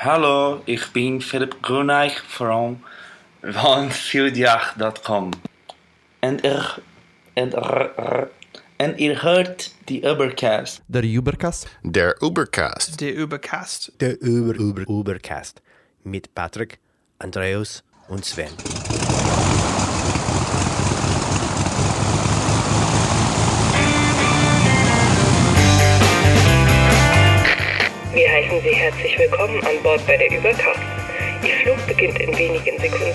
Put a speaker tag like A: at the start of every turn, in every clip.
A: Hallo, ich bin Philipp Gruneich von vanfieldjacht.com. En er, en er, en ihr hört die Ubercast.
B: Der Ubercast.
C: Der Ubercast.
D: Der
E: Uber, Uber, Ubercast. Mit Patrick, Andreas und Sven.
F: Wir heißen Sie herzlich willkommen an Bord bei der Übercast. Ihr Flug beginnt in wenigen Sekunden.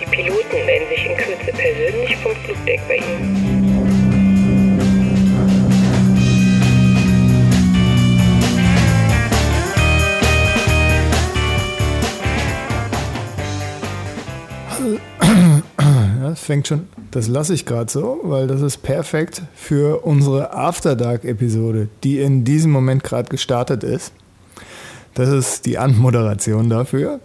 F: Die Piloten melden sich in Kürze persönlich vom Flugdeck bei Ihnen.
G: Das fängt schon. Das lasse ich gerade so, weil das ist perfekt für unsere After Dark-Episode, die in diesem Moment gerade gestartet ist. Das ist die Anmoderation dafür.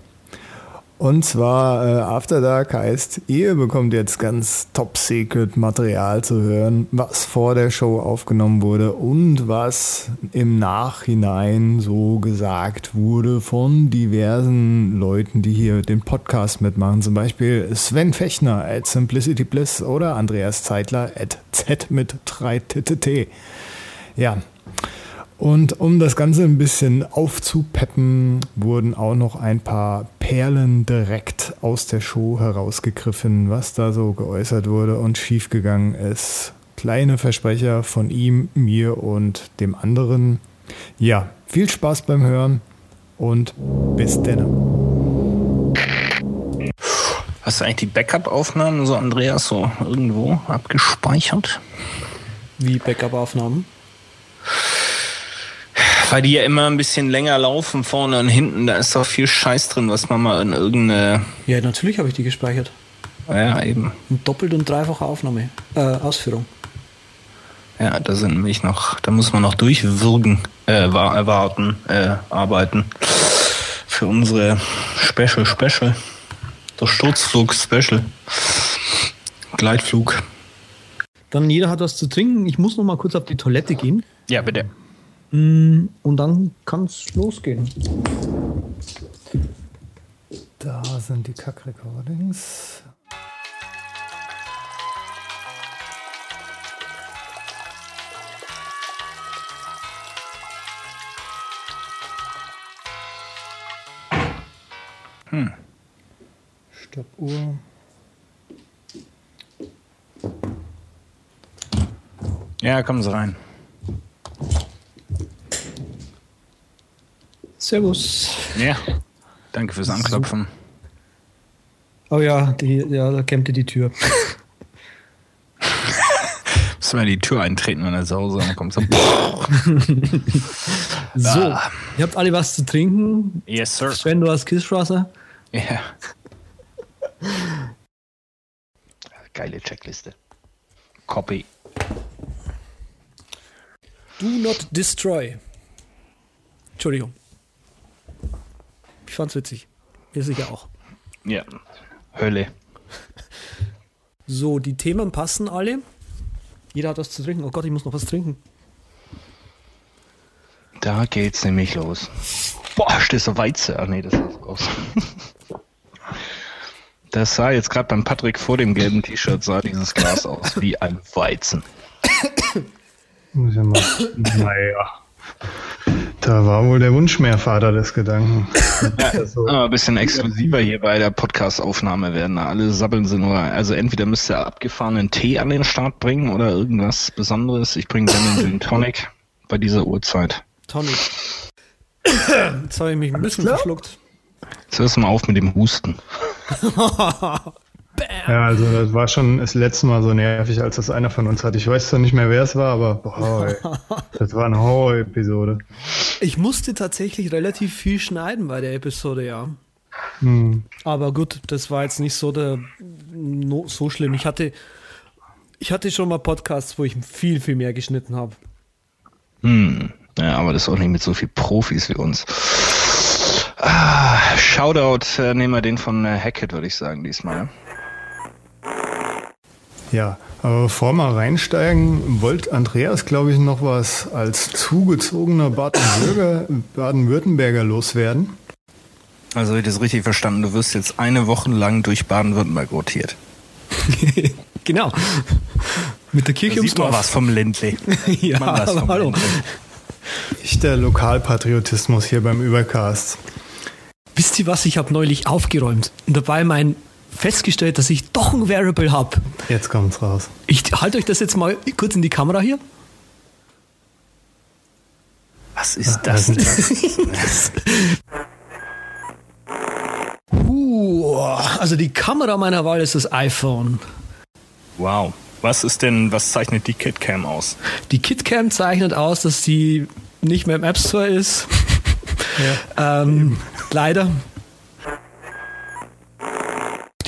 G: Und zwar äh, After Dark heißt, ihr bekommt jetzt ganz top-secret Material zu hören, was vor der Show aufgenommen wurde und was im Nachhinein so gesagt wurde von diversen Leuten, die hier den Podcast mitmachen. Zum Beispiel Sven Fechner at Simplicity Bliss oder Andreas Zeitler at Z mit 3 TTT. Ja, und um das Ganze ein bisschen aufzupeppen, wurden auch noch ein paar Perlen direkt aus der Show herausgegriffen, was da so geäußert wurde und schiefgegangen ist. Kleine Versprecher von ihm, mir und dem anderen. Ja, viel Spaß beim Hören und bis denn.
D: Hast du eigentlich die Backup-Aufnahmen, so Andreas, so irgendwo abgespeichert?
B: Wie Backup-Aufnahmen?
D: Weil die ja immer ein bisschen länger laufen, vorne und hinten. Da ist doch viel Scheiß drin, was man mal in irgendeine.
B: Ja, natürlich habe ich die gespeichert.
D: Ja, eben.
B: In doppelt und dreifacher Aufnahme. Äh, Ausführung.
D: Ja, da sind nämlich noch, da muss man noch durchwirken, äh, wa- erwarten, äh, arbeiten. Für unsere Special Special. Der Sturzflug Special. Gleitflug.
B: Dann jeder hat was zu trinken. Ich muss noch mal kurz auf die Toilette gehen.
D: Ja, bitte.
B: Mm, Und dann kann es losgehen.
G: Da sind die Kack-Recordings. Stoppuhr.
D: Ja, kommen Sie rein.
B: Servus.
D: Ja. Danke fürs Anklopfen.
B: Oh ja, die, ja da kämmte die Tür.
D: Müssen wir die Tür eintreten, wenn er zu Hause ankommt. So.
B: So,
D: Ah.
B: ihr habt alle was zu trinken.
D: Yes, sir.
B: Sven, du hast Kisswasser.
D: Ja. Geile Checkliste. Copy.
B: Do not destroy. Entschuldigung. Ich fand's witzig. Ihr sicher auch.
D: Ja. Hölle.
B: So, die Themen passen alle. Jeder hat was zu trinken. Oh Gott, ich muss noch was trinken.
D: Da geht's nämlich los. Boah, ist das so Weizen? Ach nee, das sah so aus. Das sah jetzt gerade beim Patrick vor dem gelben T-Shirt, sah dieses Glas aus wie ein Weizen.
G: Muss ja mal. naja. Da war wohl der Wunschmeervater des Gedanken. Also,
D: Aber ein bisschen exklusiver hier bei der Podcast-Aufnahme werden. da Alle sabbeln sie nur. Also entweder müsst ihr abgefahrenen Tee an den Start bringen oder irgendwas Besonderes. Ich bringe dann den Tonic bei dieser Uhrzeit.
B: Tonic. Jetzt habe ich mich ein bisschen verschluckt.
D: Jetzt hörst du mal auf mit dem Husten.
G: Ja, also das war schon das letzte Mal so nervig, als das einer von uns hatte. Ich weiß zwar nicht mehr, wer es war, aber boah, das war eine Horror-Episode.
B: Ich musste tatsächlich relativ viel schneiden bei der Episode, ja.
G: Hm.
B: Aber gut, das war jetzt nicht so, der, no, so schlimm. Ich hatte, ich hatte schon mal Podcasts, wo ich viel, viel mehr geschnitten habe.
D: Hm. Ja, aber das ist auch nicht mit so viel Profis wie uns. Ah, Shoutout, äh, nehmen wir den von äh, Hackett, würde ich sagen, diesmal.
G: Ja, aber bevor wir reinsteigen, wollte Andreas, glaube ich, noch was als zugezogener Baden-Württemberger loswerden.
D: Also, ich das richtig verstanden, du wirst jetzt eine Woche lang durch Baden-Württemberg rotiert.
B: genau. Mit der Kirche
D: Da
B: ums
D: sieht man
B: Dorf.
D: was vom Ländle.
B: Ja,
D: man was vom
B: hallo.
D: Ländle.
G: Echter Lokalpatriotismus hier beim Übercast.
B: Wisst ihr was? Ich habe neulich aufgeräumt und dabei mein festgestellt, dass ich doch ein Variable habe.
G: Jetzt kommt's raus.
B: Ich halte euch das jetzt mal kurz in die Kamera hier.
D: Was ist das denn?
B: Uh, also die Kamera meiner Wahl ist das iPhone.
D: Wow. Was ist denn, was zeichnet die KitCam aus?
B: Die KitCam zeichnet aus, dass sie nicht mehr im App Store ist. ähm, leider.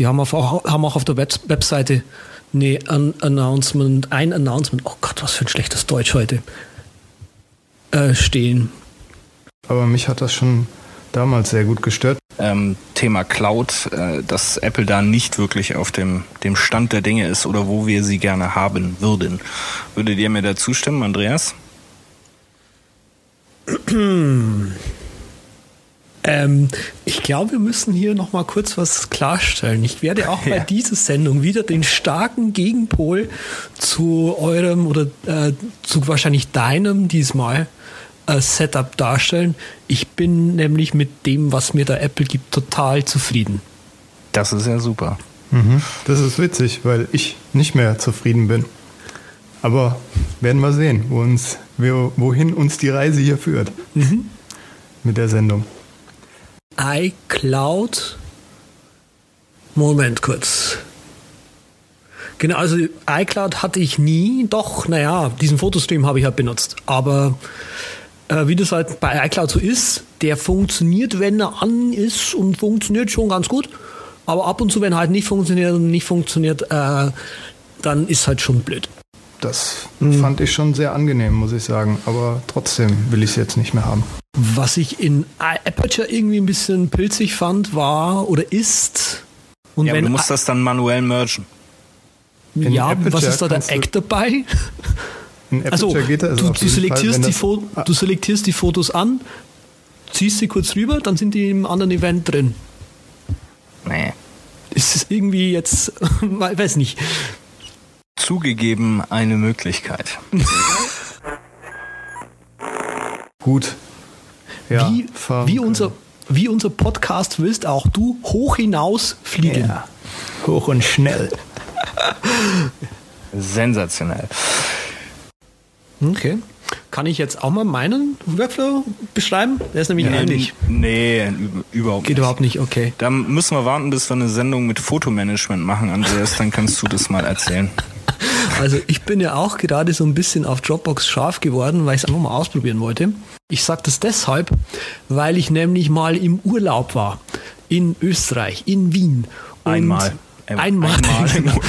B: Die haben, auf, haben auch auf der Web Webseite eine An Announcement, ein Announcement, oh Gott, was für ein schlechtes Deutsch heute, äh, stehen.
G: Aber mich hat das schon damals sehr gut gestört.
D: Ähm, Thema Cloud, äh, dass Apple da nicht wirklich auf dem, dem Stand der Dinge ist oder wo wir sie gerne haben würden. Würdet ihr mir da zustimmen, Andreas?
B: Ähm, ich glaube, wir müssen hier noch mal kurz was klarstellen. Ich werde auch bei
D: Ja.
B: dieser Sendung wieder den starken Gegenpol zu eurem oder äh, zu wahrscheinlich deinem diesmal äh, Setup darstellen. Ich bin nämlich mit dem, was mir der Apple gibt, total zufrieden.
D: Das ist ja super.
G: Mhm. Das ist witzig, weil ich nicht mehr zufrieden bin. Aber werden wir sehen, wo uns, wo- wohin uns die Reise hier führt. Mit der Sendung.
B: iCloud. Moment kurz. Genau, also iCloud hatte ich nie. Doch, naja, diesen Fotostream habe ich halt benutzt. Aber äh, wie das halt bei iCloud so ist, der funktioniert, wenn er an ist und funktioniert schon ganz gut. Aber ab und zu, wenn er halt nicht funktioniert und nicht funktioniert, äh, dann ist halt schon blöd.
G: Das fand ich schon sehr angenehm, muss ich sagen. Aber trotzdem will ich es jetzt nicht mehr haben.
B: Was ich in Aperture irgendwie ein bisschen pilzig fand, war oder ist. Und
D: Ja, aber
B: wenn
D: du musst das dann manuell mergen.
G: In
B: ja,
G: Aperture
B: was ist da der Eck dabei?
G: In
B: Also,
G: Aperture geht das
B: du, du,
G: Fall,
B: selektierst
G: wenn
B: die
G: Ah,
B: du selektierst die Fotos an, ziehst sie kurz rüber, dann sind die im anderen Event drin.
D: Nee.
B: Ist es irgendwie jetzt, weiß nicht.
D: Zugegeben eine Möglichkeit.
G: Gut. Ja,
B: wie, wie, unser, wie unser Podcast willst auch du hoch hinaus fliegen.
G: Ja. Hoch und schnell.
D: Sensationell.
B: Okay. Kann ich jetzt auch mal meinen Workflow beschreiben? Der ist nämlich ähnlich.
D: Nee, üb- überhaupt
B: Geht
D: nicht.
B: überhaupt nicht, okay.
D: Da müssen wir warten, bis wir eine Sendung mit Fotomanagement machen, Andreas. Dann kannst du das mal erzählen.
B: Also ich bin ja auch gerade so ein bisschen auf Dropbox scharf geworden, weil ich es einfach mal ausprobieren wollte. Ich sage das deshalb, weil ich nämlich mal im Urlaub war. In Österreich, in Wien. Und
D: Einmal. Äh,
B: Einmal.
D: einmal
B: genau.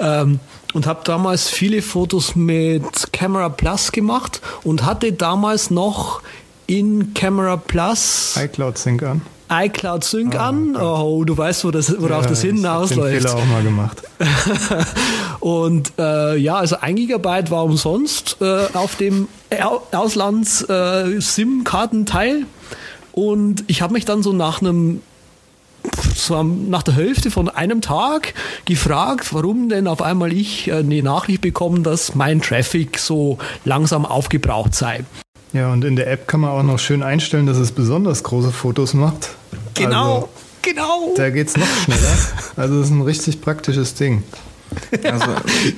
B: ähm, und habe damals viele Fotos mit Camera Plus gemacht und hatte damals noch in Camera Plus
G: iCloud Sync an.
B: iCloud Sync an. Oh, du weißt, wo das, worauf
G: Ja,
B: das
G: ich hab
B: hinausläuft.
G: Den Fehler auch mal gemacht.
B: Und äh, ja, also ein Gigabyte war umsonst äh, auf dem Auslands-SIM-Kartenteil. und ich habe mich dann so nach einem so nach der Hälfte von einem Tag gefragt, warum denn auf einmal ich äh, eine Nachricht bekomme, dass mein Traffic so langsam aufgebraucht sei.
G: Ja, und in der App kann man auch noch schön einstellen, dass es besonders große Fotos macht.
B: Genau,
G: Also,
B: genau.
G: da geht's noch schneller. Also das ist ein richtig praktisches Ding.
D: Also,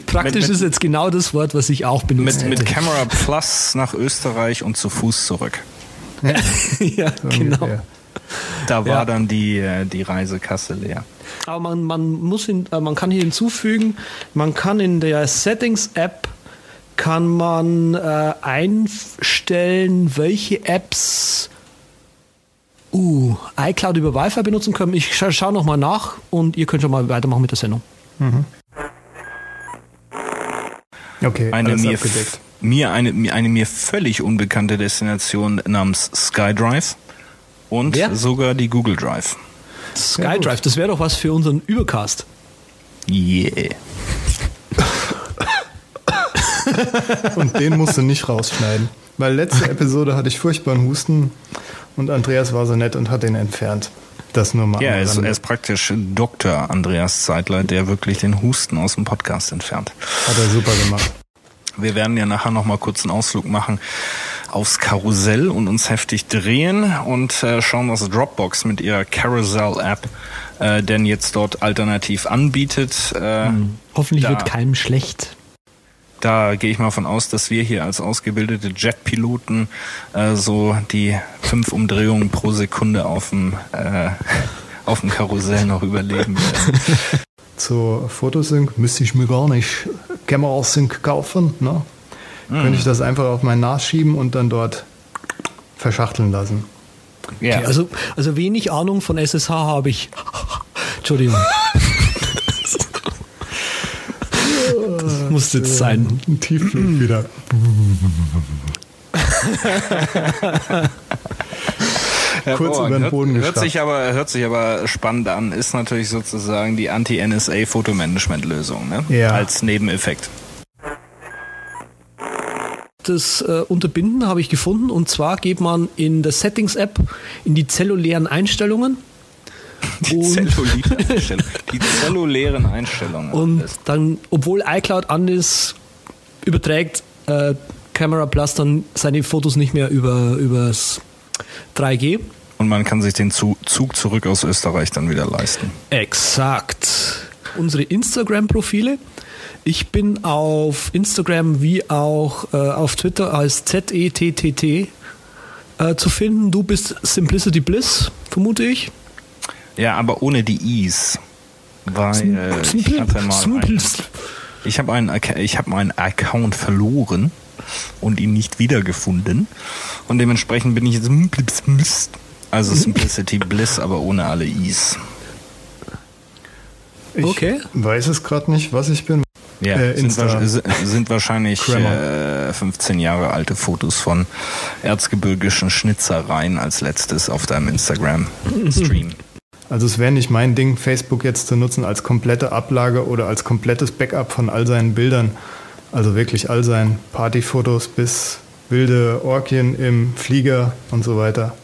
B: Praktisch
D: mit,
B: ist jetzt genau das Wort, was ich auch benutzt
D: mit, mit. Camera Plus nach Österreich und zu Fuß zurück.
B: ja,
G: So
B: genau.
G: ungefähr.
D: Da war
B: Ja.
D: dann die, äh, die Reisekasse leer.
B: Aber man, man muss hin, äh, man kann hier hinzufügen, man kann in der Settings-App kann man äh, einstellen, welche Apps uh, iCloud über Wi-Fi benutzen können. Ich scha schaue nochmal nach und ihr könnt schon mal weitermachen mit der Sendung.
G: Okay,
D: Eine
G: alles
D: mir,
G: abgedeckt.
D: mir eine, mir- eine mir völlig unbekannte Destination namens SkyDrive und
B: Wer?
D: sogar die Google Drive.
B: SkyDrive, das wäre doch was für unseren Übercast.
D: Yeah.
G: Und den musst du nicht rausschneiden. Weil letzte Episode hatte ich furchtbaren Husten und Andreas war so nett und hat den entfernt. Das nur mal.
D: Ja, er ist, er ist praktisch Dr. Andreas Zeitler, der wirklich den Husten aus dem Podcast entfernt.
G: Hat er super gemacht.
D: Wir werden ja nachher noch mal kurz einen Ausflug machen aufs Karussell und uns heftig drehen und äh, schauen, was Dropbox mit ihrer Carousel-App äh, denn jetzt dort alternativ anbietet. Äh,
B: Hoffentlich
D: Da.
B: wird keinem schlecht.
D: Da gehe ich mal von aus, dass wir hier als ausgebildete Jetpiloten äh, so die fünf Umdrehungen pro Sekunde auf dem, äh, auf dem Karussell noch überleben werden.
G: Zur Fotosync müsste ich mir gar nicht Kamerasync kaufen. Ne? Könnte ich das einfach auf mein NAS schieben und dann dort verschachteln lassen.
D: Ja,
B: Also, also wenig Ahnung von SSH habe ich. Entschuldigung. Das muss jetzt sein.
G: Ein Tiefflug wieder. kurz über den Boden
D: hört, hört sich aber hört sich aber spannend an. Ist natürlich sozusagen die Anti-NSA-Fotomanagement-Lösung, ne?
G: Ja.
D: Als Nebeneffekt.
B: Das äh, Unterbinden habe ich gefunden und zwar geht man in der Settings-App in die zellulären Einstellungen
D: Die,
B: Und-
D: zellulären Einstellungen. die zellulären Einstellungen.
B: und dann, obwohl iCloud an ist, überträgt äh, Camera Plus dann seine Fotos nicht mehr über übers 3G.
D: Und man kann sich den Zu- Zug zurück aus Österreich dann wieder leisten.
B: Exakt. Unsere Instagram-Profile. Ich bin auf Instagram wie auch äh, auf Twitter als ZETTT äh, zu finden. Du bist Simplicity Bliss, vermute ich.
D: Ja, aber ohne die Is. Weil äh, ich hatte mal einen, ich habe einen, ich habe meinen Account verloren und ihn nicht wiedergefunden. Und dementsprechend bin ich jetzt also Simplicity Bliss, aber ohne alle Is.
G: Ich
B: Okay.
G: weiß es gerade nicht, was ich bin.
D: Ja,
G: Äh,
D: sind, wa- sind- wahrscheinlich äh, 15 Jahre alte Fotos von erzgebirgischen Schnitzereien als letztes auf deinem Instagram-Stream.
G: Also es wäre nicht mein Ding, Facebook jetzt zu nutzen als komplette Ablage oder als komplettes Backup von all seinen Bildern. Also wirklich all seinen Partyfotos bis wilde Orkien im Flieger und so weiter.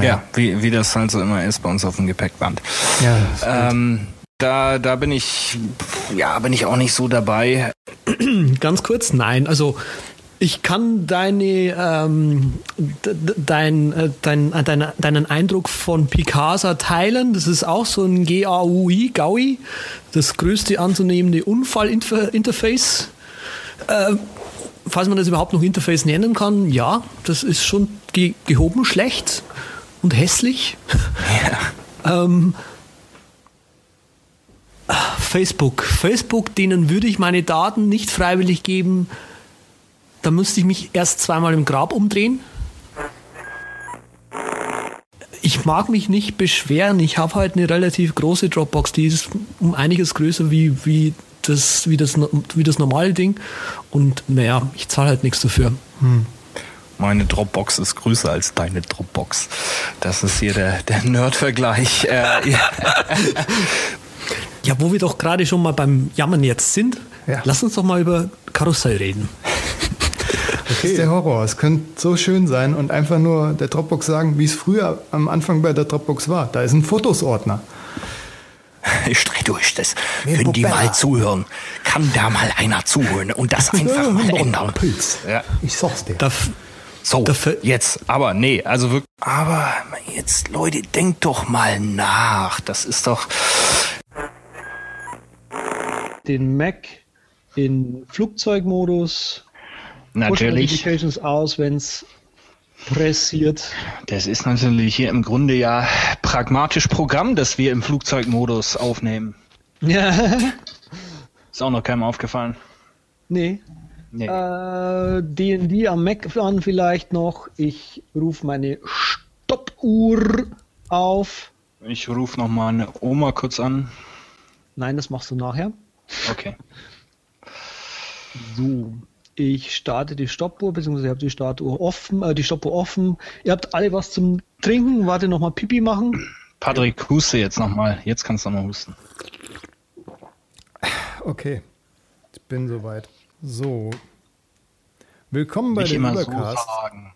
D: Ja, wie, wie das halt so immer ist bei uns auf dem Gepäckband.
G: Ja,
D: Ähm, da, da bin ich, ja, bin ich auch nicht so dabei.
B: Ganz kurz, nein. Also ich kann deine, ähm, dein, äh, dein, äh, deine, deinen Eindruck von Picasa teilen. Das ist auch so ein GAUI, GAUI, das größte anzunehmende Unfallinterface. Äh, falls man das überhaupt noch Interface nennen kann, ja, das ist schon ge gehoben schlecht und hässlich. ähm, Facebook. Facebook, denen würde ich meine Daten nicht freiwillig geben. Da müsste ich mich erst zweimal im Grab umdrehen. Ich mag mich nicht beschweren. Ich habe halt eine relativ große Dropbox. Die ist um einiges größer wie, wie, das, wie, das, wie das normale Ding. Und naja, ich zahle halt nichts dafür.
D: Meine Dropbox ist größer als deine Dropbox. Das ist hier der, der Nerd-Vergleich. Äh, ja.
B: Ja, wo wir doch gerade schon mal beim Jammern jetzt sind,
G: Ja.
B: lass uns doch mal über Karussell reden.
G: Das ist der Horror. Es könnte so schön sein und einfach nur der Dropbox sagen, wie es früher am Anfang bei der Dropbox war. Da ist ein Fotosordner.
D: Ich dreh durch das. Können die mal zuhören? Kann da mal einer zuhören und das einfach mal ändern?
G: Pilz.
D: Ja.
G: Ich sag's dir.
B: Da,
D: So,
B: Dafür-
D: jetzt, aber nee, also wirklich. Aber jetzt, Leute, denkt doch mal nach. Das ist doch.
B: den Mac in Flugzeugmodus,
D: Natürlich.
B: Notifications aus, wenn es pressiert.
D: Das ist natürlich hier im Grunde ja pragmatisch Programm, das wir im Flugzeugmodus aufnehmen.
B: Ja,
D: Ist auch noch keinem aufgefallen.
B: nee.
D: Nee.
B: Äh, D&D am Mac an vielleicht noch. Ich rufe meine Stoppuhr auf.
D: Ich rufe noch mal eine Oma kurz an.
B: Nein, das machst du nachher.
D: Okay.
B: So, ich starte die Stoppuhr, beziehungsweise ich habe die Startuhr offen, äh, die Stoppuhr offen. Ihr habt alle was zum Trinken. Warte noch mal Pipi machen.
D: Patrick, huste jetzt noch mal. Jetzt kannst du noch mal husten.
G: Okay, ich bin soweit. So. Willkommen bei
D: Nicht
G: der
D: immer so
G: Übercast.
D: sagen.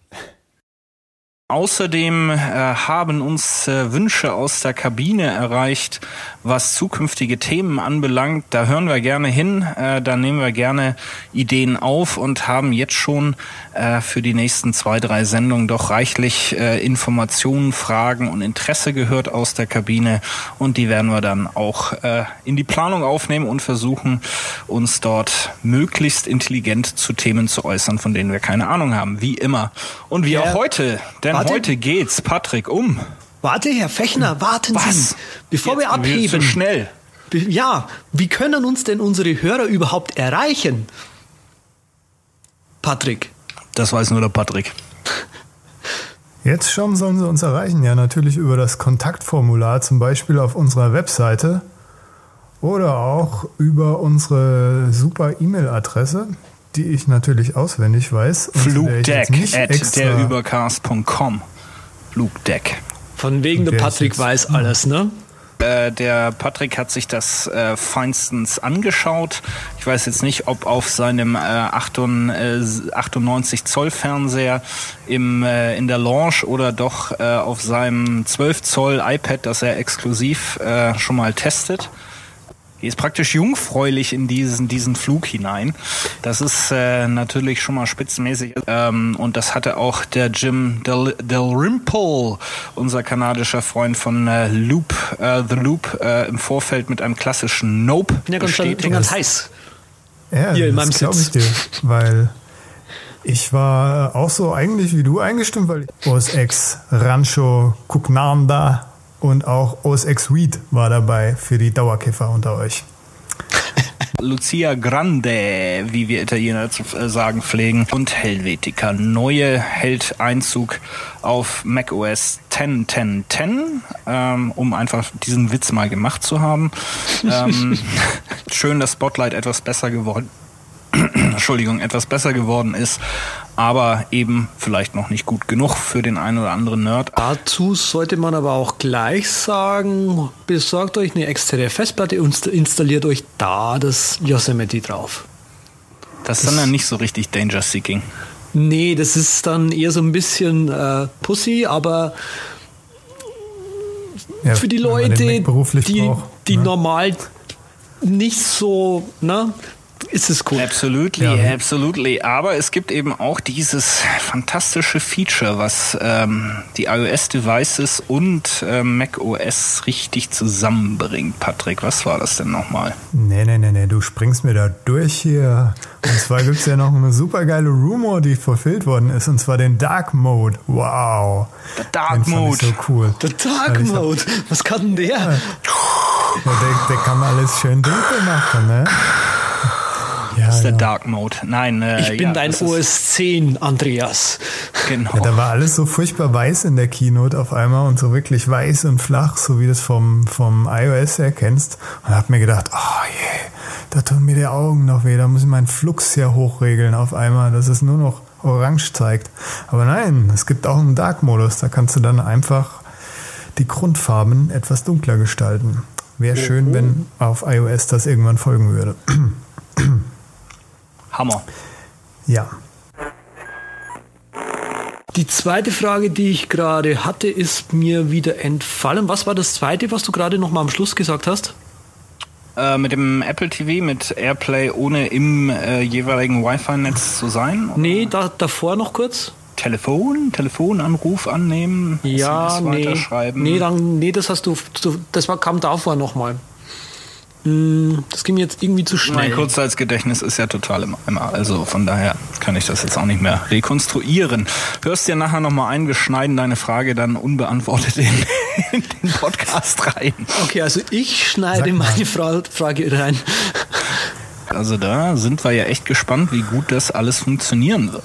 D: Außerdem äh, haben uns äh, Wünsche aus der Kabine erreicht, was zukünftige Themen anbelangt. Da hören wir gerne hin, äh, da nehmen wir gerne Ideen auf und haben jetzt schon äh, für die nächsten zwei, drei Sendungen doch reichlich äh, Informationen, Fragen und Interesse gehört aus der Kabine. Und die werden wir dann auch äh, in die Planung aufnehmen und versuchen, uns dort möglichst intelligent zu Themen zu äußern, von denen wir keine Ahnung haben, wie immer. Und wie
B: Ja.
D: auch heute, denn
B: Warte.
D: heute geht's, Patrick, um.
B: Warte, Herr Fechner, warten
D: Was?
B: Sie. Bevor wir
D: Jetzt sind
B: abheben.
D: Zu schnell.
B: Ja, wie können uns denn unsere Hörer überhaupt erreichen? Patrick.
D: Das weiß nur der Patrick.
G: Jetzt schon sollen sie uns erreichen, ja natürlich über das Kontaktformular, zum Beispiel auf unserer Webseite oder auch über unsere super E-Mail-Adresse, die ich natürlich auswendig weiß.
D: Flugdeck at derübercast.com. Flugdeck.
B: Von wegen der Patrick weiß alles, ne?
D: Äh, der Patrick hat sich das äh, feinstens angeschaut. Ich weiß jetzt nicht, ob auf seinem äh, 98 98 Zoll Fernseher im, äh, in der Lounge oder doch äh, auf seinem 12 Zoll iPad, das er exklusiv äh, schon mal testet. Die ist praktisch jungfräulich in diesen, diesen Flug hinein. Das ist äh, natürlich schon mal spitzenmäßig. Ähm, und das hatte auch der Jim Del, Dalrymple, unser kanadischer Freund von äh, Loop, äh, The Loop, äh, im Vorfeld mit einem klassischen Nope
B: Bin ja ganz, bin
D: bestätigt.
B: ganz heiß.
G: Ja,
B: Hier in meinem
G: das glaube ich
B: Sitz.
G: dir, weil ich war auch so eigentlich wie du eingestimmt, weil OS X Rancho Cucamonga und auch OS X Weed war dabei für die Dauerkiffer unter euch.
D: Lucia Grande, wie wir Italiener zu äh, sagen pflegen, und Helvetica. Neue hält Einzug auf macOS 10, 10, 10, ähm, um einfach diesen Witz mal gemacht zu haben. ähm, schön, dass Spotlight etwas besser geworden Entschuldigung, etwas besser geworden ist, aber eben vielleicht noch nicht gut genug für den einen oder anderen Nerd.
B: Dazu sollte man aber auch gleich sagen, besorgt euch eine externe Festplatte und installiert euch da das Yosemite drauf.
D: Das ist dann ja nicht so richtig Danger Seeking.
B: Nee, das ist dann eher so ein bisschen äh, Pussy, aber
G: Ja,
B: für die Leute, die,
G: braucht,
B: die
G: ne?
B: normal nicht so, ne, ist es cool.
D: Absolutely,
G: Ja.
D: absolutely. Aber es gibt eben auch dieses fantastische Feature, was ähm, die iOS-Devices und ähm, macOS richtig zusammenbringt. Patrick, was war das denn nochmal?
G: Nee, nee, nee, nee, du springst mir da durch hier. Und zwar gibt's ja noch eine super geile Rumor, die fulfilled worden ist, und zwar den Dark Mode. Wow.
D: Der Dark
G: den fand
D: Mode.
G: Ich so cool.
B: Der Dark
G: ich hab-
B: Mode, was kann denn der?
G: Ja, der, der kann alles schön dunkel machen, ne? Ja,
D: Das ist der
G: ja.
D: Dark Mode. Nein, äh,
B: Ich bin
D: ja,
B: dein OS 10, Andreas.
D: Genau.
G: Ja, da war alles so furchtbar weiß in der Keynote auf einmal und so wirklich weiß und flach, so wie du es vom, vom iOS her kennst. Und hab mir gedacht, oh je, da tun mir die Augen noch weh, da muss ich meinen Flux hier hochregeln auf einmal, dass es nur noch orange zeigt. Aber nein, es gibt auch einen Dark-Modus, da kannst du dann einfach die Grundfarben etwas dunkler gestalten. Wäre schön, wenn auf iOS das irgendwann folgen würde.
D: Hammer.
G: ja.
B: Die zweite Frage, die ich gerade hatte, ist mir wieder entfallen. Was war das zweite, was du gerade noch mal am Schluss gesagt hast?
D: Äh, mit dem Apple TV, mit Airplay, ohne im äh, jeweiligen Wi-Fi-Netz zu sein?
B: Nee, da, davor noch kurz.
D: Telefon, Telefonanruf annehmen,
B: Ja,
D: SMS
B: nee.
D: weiterschreiben.
B: Nee, dann, nee, das hast du, das war, kam davor noch mal. Hm, Das ging mir jetzt irgendwie zu schnell.
D: Mein Kurzzeitgedächtnis ist ja total im Eimer, also von daher kann ich das jetzt auch nicht mehr rekonstruieren. Hörst dir nachher nochmal ein, wir schneiden deine Frage dann unbeantwortet in, in den Podcast rein.
B: Okay, also ich schneide meine Fra Frage rein.
D: Also da sind wir ja echt gespannt, wie gut das alles funktionieren wird.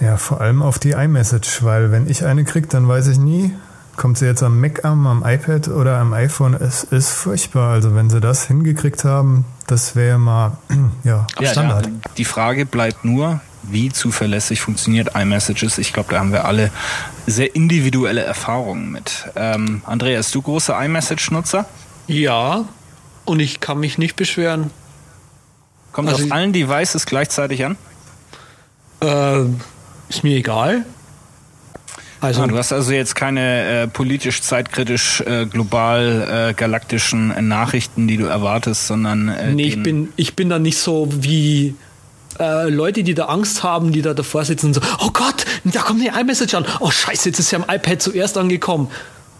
G: Ja, vor allem auf die iMessage, weil wenn ich eine krieg, dann weiß ich nie, kommt sie jetzt am Mac an, am iPad oder am iPhone. Es ist furchtbar. Also wenn sie das hingekriegt haben, das wäre mal ja, Standard.
D: Ja, die Frage bleibt nur, wie zuverlässig funktioniert iMessages. Ich glaube, da haben wir alle sehr individuelle Erfahrungen mit. Ähm, Andreas, du großer iMessage-Nutzer?
B: Ja, und ich kann mich nicht beschweren.
D: Kommt
B: Also
D: auf allen Devices gleichzeitig an?
B: Äh, ist mir egal. Also
D: Ah, du hast also jetzt keine äh, politisch, zeitkritisch, äh, global, äh, galaktischen äh, Nachrichten, die du erwartest, sondern äh,
B: nee, ich bin, ich bin da nicht so wie äh, Leute, die da Angst haben, die da davor sitzen und so, oh Gott, da kommt eine iMessage an. Oh scheiße, jetzt ist ja am iPad zuerst angekommen.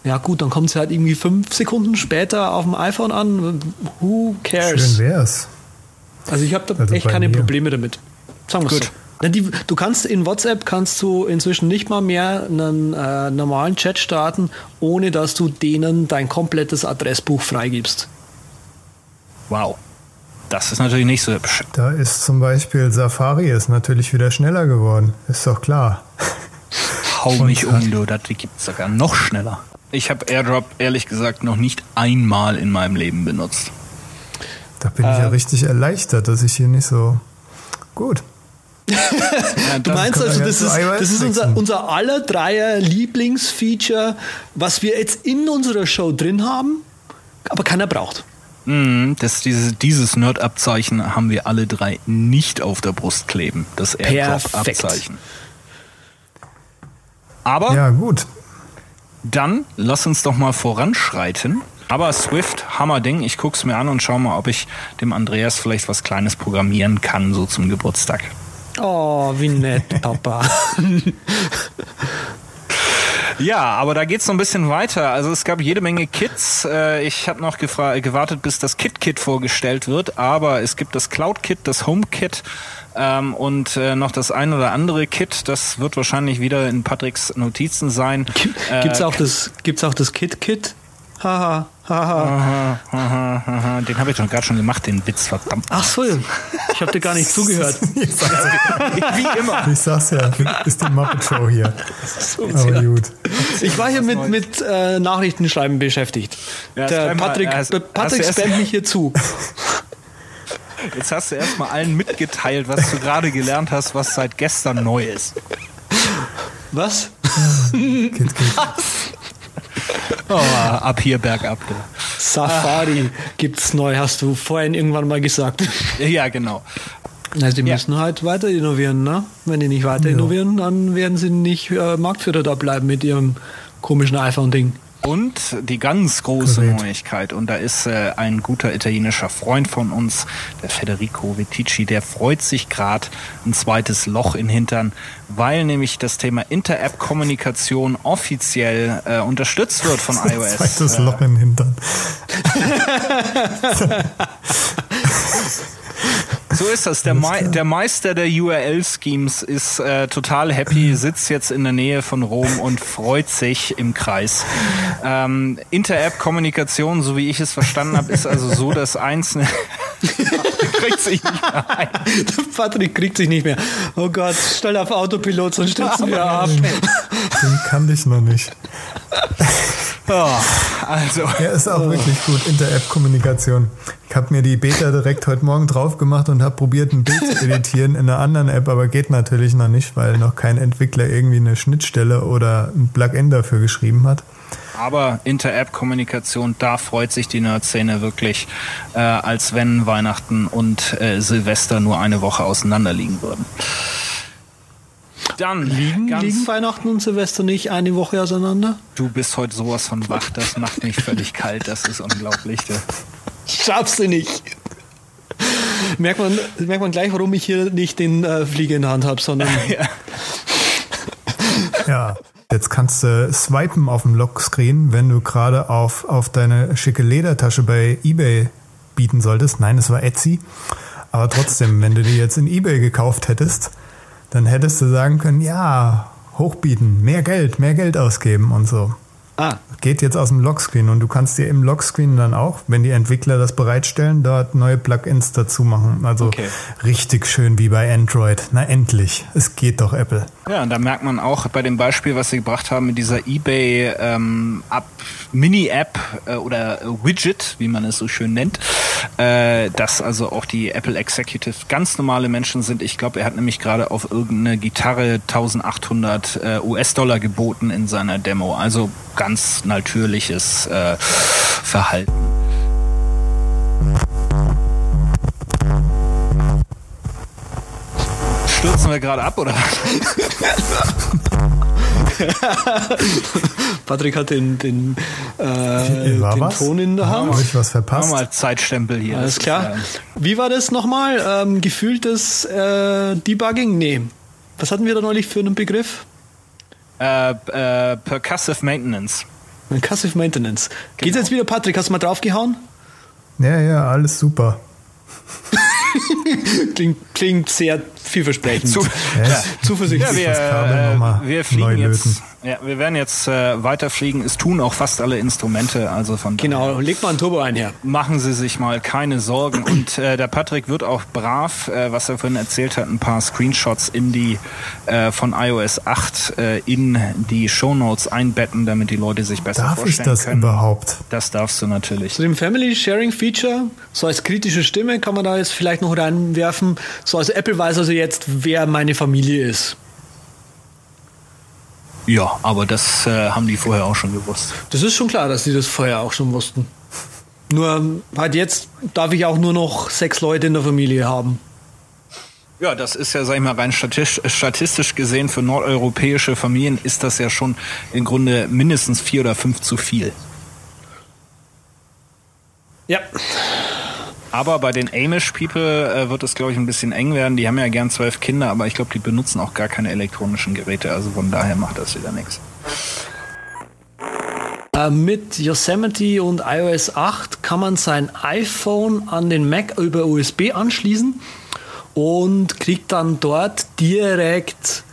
B: Ja gut, dann kommt sie halt irgendwie fünf Sekunden später auf dem iPhone an. Who cares?
G: Schön wär's.
B: Also ich habe da
G: Also
B: echt keine
G: mir.
B: Probleme damit. Sagen wir
D: Gut.
B: so. Na, Die, du kannst in WhatsApp kannst du inzwischen nicht mal mehr einen äh, normalen Chat starten, ohne dass du denen dein komplettes Adressbuch freigibst.
D: Wow. Das ist natürlich nicht so hübsch.
G: Da ist zum Beispiel Safari ist natürlich wieder schneller geworden. Ist doch klar.
D: Hau mich um, du. Das gibt's sogar noch schneller. Ich habe AirDrop ehrlich gesagt noch nicht einmal in meinem Leben benutzt.
G: Da bin ich ja richtig erleichtert, dass ich hier nicht so. Gut.
D: Ja,
B: Du meinst also, das ist, das ist unser, unser aller Dreier Lieblingsfeature, was wir jetzt in unserer Show drin haben, aber keiner braucht.
D: Mm, das, dieses, dieses Nerd-Abzeichen haben wir alle drei nicht auf der Brust kleben. Das AirDrop-Abzeichen. Aber
G: Ja, gut.
D: dann lass uns doch mal voranschreiten. Aber Swift, Hammerding. Ich guck's mir an und schau mal, ob ich dem Andreas vielleicht was Kleines programmieren kann, so zum Geburtstag.
B: Oh, wie nett, Papa.
D: Ja, aber da geht's noch ein bisschen weiter. Also es gab jede Menge Kits. Äh, Ich habe noch gewartet, bis das Kit-Kit vorgestellt wird, aber es gibt das Cloud-Kit, das Home-Kit ähm, und äh, noch das ein oder andere Kit. Das wird wahrscheinlich wieder in Patricks Notizen sein. Äh,
B: Gibt's auch das, gibt's auch das Kit-Kit? Haha, haha.
D: Aha, aha, aha. Den habe ich doch gerade schon gemacht, den Witz, verdammt.
B: Ach so, ich habe dir gar nicht zugehört.
D: Wie immer.
G: ich sag's ja, ist die Muppet Show hier. Aber gut.
B: Ich war hier mit, mit äh, Nachrichtenschreiben beschäftigt.
D: Ja,
B: Der
D: mal,
B: Patrick,
D: äh, hast- hast
B: Patrick
D: erst-
B: spammt mich hier zu.
D: Jetzt hast du erstmal allen mitgeteilt, was du gerade gelernt hast, was seit gestern neu ist.
B: Was?
G: Kind, kind.
D: Oh, ab hier bergab. du.
B: Safari gibt's neu, hast du vorhin irgendwann mal gesagt.
D: Ja, genau.
B: Also die
D: Ja.
B: müssen halt weiter innovieren, ne? Wenn die nicht weiter innovieren, dann werden sie nicht äh, Marktführer da bleiben mit ihrem komischen iPhone-Ding.
D: Und die ganz große
G: Gerät.
D: Neuigkeit, und da ist äh, ein guter italienischer Freund von uns, der Federico Vitici, der freut sich gerade ein zweites Loch in Hintern, weil nämlich das Thema Inter-App-Kommunikation offiziell äh, unterstützt wird von iOS.
G: Zweites Loch im Hintern.
D: So ist das. Der, Mei der Meister der URL-Schemes ist äh, total happy, sitzt jetzt in der Nähe von Rom und freut sich im Kreis. Ähm, Inter-App-Kommunikation, so wie ich es verstanden habe, ist also so, dass einzelne... kriegt sich nicht mehr ein.
B: Der Patrick kriegt sich nicht mehr. Oh Gott, stell auf Autopilot, sonst stürzen wir ab.
G: Den kannte ich noch nicht.
D: Oh, also,
G: Ja, ist auch wirklich gut, Inter-App-Kommunikation. Ich habe mir die Beta direkt heute Morgen drauf gemacht und habe probiert, ein Bild zu editieren in einer anderen App, aber geht natürlich noch nicht, weil noch kein Entwickler irgendwie eine Schnittstelle oder ein Plugin dafür geschrieben hat.
D: Aber Inter-App-Kommunikation, da freut sich die Nerd-Szene wirklich, äh, als wenn Weihnachten und äh, Silvester nur eine Woche auseinander liegen würden. Dann
B: Liegen,
D: ganz
B: liegen Weihnachten und Silvester nicht eine Woche auseinander?
D: Du bist heute sowas von wach, das macht mich völlig kalt, das ist unglaublich.
B: Schaffst du nicht. Merkt man, merkt man gleich, warum ich hier nicht den äh, Flieger in der Hand habe, sondern
D: Ja.
G: Ja. Jetzt kannst du swipen auf dem Lockscreen, wenn du gerade auf, auf deine schicke Ledertasche bei eBay bieten solltest. Nein, es war Etsy. Aber trotzdem, wenn du die jetzt in eBay gekauft hättest, dann hättest du sagen können, ja, hochbieten, mehr Geld, mehr Geld ausgeben und so.
B: ah,
G: Geht jetzt aus dem Lockscreen und du kannst dir im Lockscreen dann auch, wenn die Entwickler das bereitstellen, dort neue Plugins dazu machen. Also
D: Okay.
G: richtig schön wie bei Android. Na endlich, es geht doch Apple.
D: ja, und da merkt man auch bei dem Beispiel, was sie gebracht haben mit dieser eBay ähm, App, Mini-App äh, oder Widget, wie man es so schön nennt, äh, dass also auch die Apple Executive ganz normale Menschen sind. Ich glaube, er hat nämlich gerade auf irgendeine Gitarre 1800 äh, US-Dollar geboten in seiner Demo. Also ganz natürliches äh, Verhalten. Stürzen wir gerade ab, oder?
B: Patrick hat den, den, äh, den
G: was?
B: Ton in der Hand.
G: Habe ich was verpasst?
D: Nochmal Zeitstempel hier.
B: Alles klar. Wie war das nochmal? Ähm, gefühltes äh, Debugging? Nee. Was hatten wir da neulich für einen Begriff?
D: Äh, äh, Percussive Maintenance.
B: Passive Maintenance. Geht's jetzt wieder, Patrick? Hast du mal draufgehauen?
G: Ja, ja, alles super.
B: Klingt, klingt sehr vielversprechend.
D: Zu-
G: Ja,
B: Zuversichtlich.
D: Ja, wir, äh, wir
G: neu
D: fliegen jetzt. Ja, wir werden jetzt äh, weiterfliegen. Es tun auch fast alle Instrumente, also von
B: Genau,
D: daher
B: leg mal ein Turbo ein her.
D: machen Sie sich mal keine Sorgen. Und äh, der Patrick wird auch brav, äh, was er vorhin erzählt hat, ein paar Screenshots in die äh, von iOS 8 äh, in die Shownotes einbetten, damit die Leute sich besser
G: Darf ich
D: vorstellen
G: das
D: können.
G: überhaupt?
D: Das darfst du natürlich.
B: Zu dem Family Sharing Feature, so als kritische Stimme kann man da jetzt vielleicht noch reinwerfen. So also Apple weiß also jetzt, wer meine Familie ist.
D: Ja, aber das äh, haben die vorher auch schon gewusst.
B: Das ist schon klar, dass die das vorher auch schon wussten. Nur ähm, halt jetzt darf ich auch nur noch sechs Leute in der Familie haben.
D: Ja, das ist ja, sag ich mal, rein statistisch, statistisch gesehen für nordeuropäische Familien ist das ja schon im Grunde mindestens vier oder fünf zu viel.
B: Ja.
D: Aber bei den Amish People äh, wird es, glaube ich, ein bisschen eng werden. Die haben ja gern zwölf Kinder, aber ich glaube, die benutzen auch gar keine elektronischen Geräte. Also von daher macht das wieder nichts.
B: Äh, mit Yosemite und iOS 8 kann man sein iPhone an den Mac über USB anschließen und kriegt dann dort direkt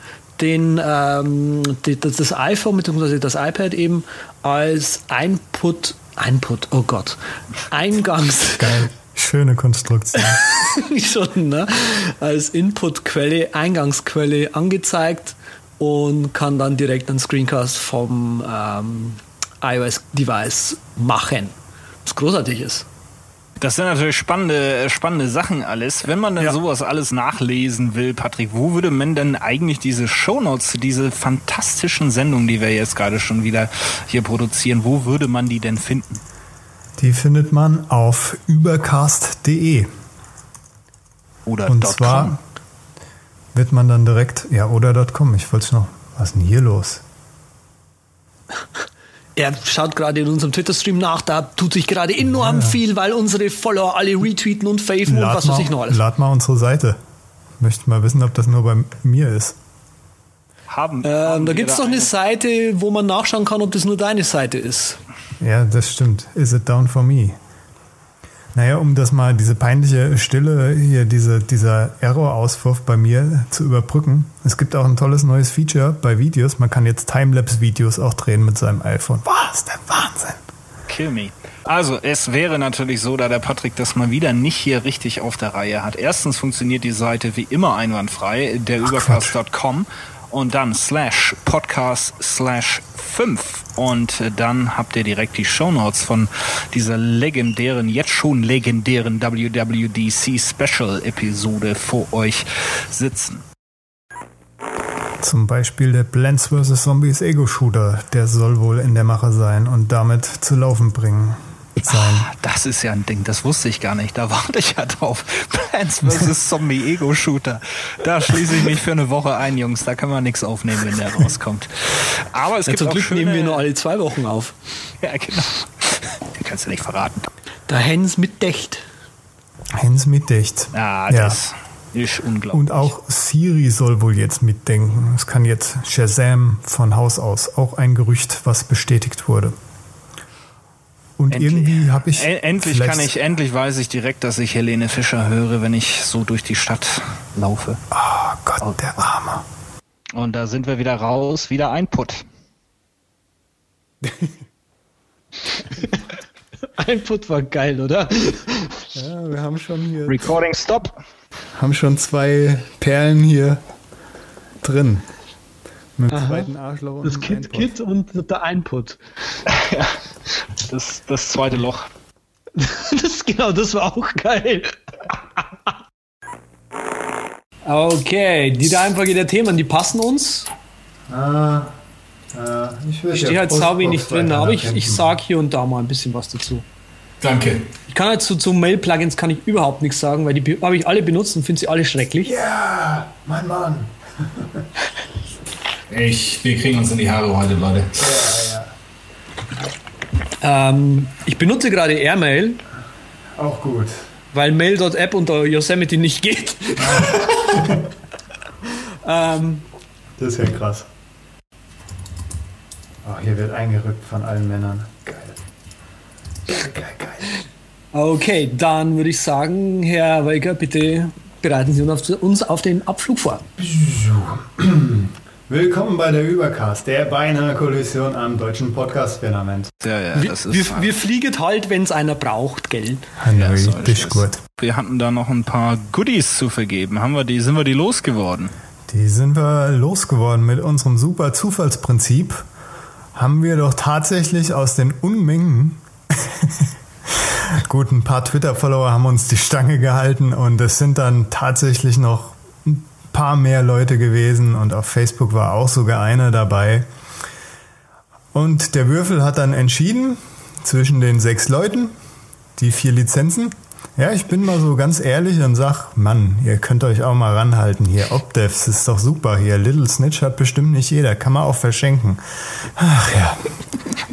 B: den, ähm, die, das, das iPhone bzw. das iPad eben als Input, Input, oh Gott, Eingangs,
G: Geil. Schöne Konstruktion.
B: schon, ne? als Inputquelle, Eingangsquelle angezeigt und kann dann direkt einen Screencast vom ähm, iOS-Device machen. Was großartig ist.
D: Das sind natürlich spannende, spannende Sachen alles. Wenn man denn
B: Ja.
D: sowas alles nachlesen will, Patrick, wo würde man denn eigentlich diese Shownotes, diese fantastischen Sendungen, die wir jetzt gerade schon wieder hier produzieren, wo würde man die denn finden?
G: Die findet man auf übercast.de.
D: Oder
G: Und
D: dot
G: zwar
D: com?
G: wird man dann direkt, ja, oder .com. Ich wollte noch, was ist denn hier los?
B: Er schaut gerade in unserem Twitter-Stream nach, da tut sich gerade enorm viel, weil unsere Follower alle retweeten und faven und was weiß ich noch alles.
G: lad mal unsere Seite. Möchte mal wissen, ob das nur bei mir ist.
D: haben,
B: Ähm,
D: haben
B: da gibt es doch eine Seite, wo man nachschauen kann, ob das nur deine Seite ist.
G: Ja, das stimmt. Is it down for me? Naja, um das mal, diese peinliche Stille hier, diese, dieser Error-Auswurf bei mir zu überbrücken. Es gibt auch ein tolles neues Feature bei Videos. Man kann jetzt Timelapse-Videos auch drehen mit seinem iPhone. Was? Der Wahnsinn.
D: Kill me. Also, es wäre natürlich so, da der Patrick das mal wieder nicht hier richtig auf der Reihe hat. Erstens funktioniert die Seite wie immer einwandfrei, der übercast.com und dann slash podcast slash 5 und äh, dann habt ihr direkt die Shownotes von dieser legendären, jetzt schon legendären WWDC Special Episode vor euch sitzen.
G: Zum Beispiel der Plants vs. Zombies Ego-Shooter. Der soll wohl in der Mache sein und damit zu laufen bringen sein.
D: Ah, Das ist ja ein Ding, das wusste ich gar nicht. Da warte ich ja drauf. Plants vs. Zombie Ego Shooter. Da schließe ich mich für eine Woche ein, Jungs. Da kann man nichts aufnehmen, wenn der rauskommt. Aber es
B: Ja,
D: gibt
B: zum
D: auch
B: Glück
D: schöne,
B: nehmen wir nur alle zwei Wochen auf.
D: Ja, genau. Den kannst du nicht verraten.
B: Der Hens mit Dächt.
G: Hens mitdicht.
D: Ah,
G: Ja.
D: das ist unglaublich.
G: Und auch Siri soll wohl jetzt mitdenken. Es kann jetzt Shazam von Haus aus. Auch ein Gerücht, was bestätigt wurde. Und
D: Endlich.
G: irgendwie habe ich.
D: Endlich kann ich, endlich weiß ich direkt, dass ich Helene Fischer höre, wenn ich so durch die Stadt laufe.
G: Oh Gott, der Arme.
D: Und da sind wir wieder raus, wieder ein Put.
B: Input war geil, oder?
G: Ja, wir haben schon hier.
D: Recording stop.
G: Haben schon zwei Perlen hier drin. Mit dem zweiten Arschloch und
B: Das Kit. Kit und der Input.
D: Das, das zweite Loch.
B: Das, genau, das war auch geil. Okay, die Reihenfolge der Themen, die passen uns.
G: Ah, ah, ich
B: stehe halt sau wenig drin, aber ich, ich sag hier und da mal ein bisschen was dazu.
C: Danke.
B: Ich kann halt zu, zu Mail-Plugins kann ich überhaupt nichts sagen, weil die habe ich alle benutzt und finde sie alle schrecklich.
G: Ja, mein Mann.
D: Ich, wir kriegen uns in die Haare heute, Leute.
B: Ähm, ich benutze gerade Airmail,
G: Auch gut.
B: weil Mail.app unter Yosemite nicht geht. ähm,
G: Das ist ja krass. Oh, hier wird eingerückt von allen Männern. Geil. Geil, geil.
B: okay, dann würde ich sagen, Herr Weiger, bitte bereiten Sie uns auf den Abflug vor.
G: Willkommen bei der Übercast, der beinahe Kollision am deutschen Podcast-Firmament.
D: Ja, ja,
B: Wir,
D: das ist.
B: wir, wir fliegen halt, wenn es einer braucht, gell?
D: Ja, so ist
G: Richtig
D: es.
G: gut.
D: wir hatten da noch ein paar Goodies zu vergeben. Haben wir die, sind wir die losgeworden?
G: Die sind wir losgeworden mit unserem super Zufallsprinzip. Haben wir doch tatsächlich aus den Unmengen. Gut, ein paar Twitter-Follower haben uns die Stange gehalten und es sind dann tatsächlich noch paar mehr Leute gewesen und auf Facebook war auch sogar einer dabei. Und der Würfel hat dann entschieden zwischen den sechs Leuten, die vier Lizenzen. Ja, ich bin mal so ganz ehrlich und sag, Mann, ihr könnt euch auch mal ranhalten hier. Opdevs ist doch super hier. Little Snitch hat bestimmt nicht jeder, kann man auch verschenken. Ach ja.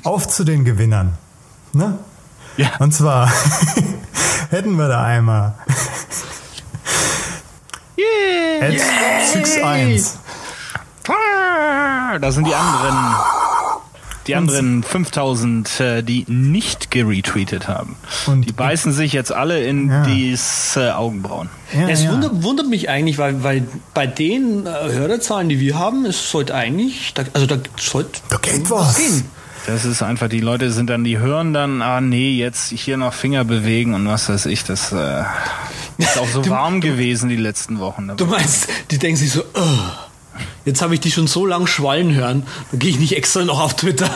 G: Auf zu den Gewinnern. Ne?
D: Ja.
G: Und zwar hätten wir da einmal
D: Yeah!
G: Ed 61.
D: Ah, Da sind die anderen. Die anderen 5000, äh, die nicht geretweetet haben.
G: Und-
D: die beißen sich jetzt alle in
G: Ja.
D: die äh, Augenbrauen.
G: Ja,
B: es
G: ja.
B: wundert, wundert mich eigentlich, weil, weil bei den äh, Hörerzahlen, die wir haben, es sollte eigentlich, da, also da sollte
G: Da geht was.
B: gehen.
D: Das ist einfach, die Leute sind dann, die hören dann, ah nee, jetzt hier noch Finger bewegen und was weiß ich, das äh, ist auch so warm gewesen die letzten Wochen.
B: Du meinst, die denken sich so, "Ugh, jetzt habe ich die schon so lang schwallen hören, dann gehe ich nicht extra noch auf Twitter.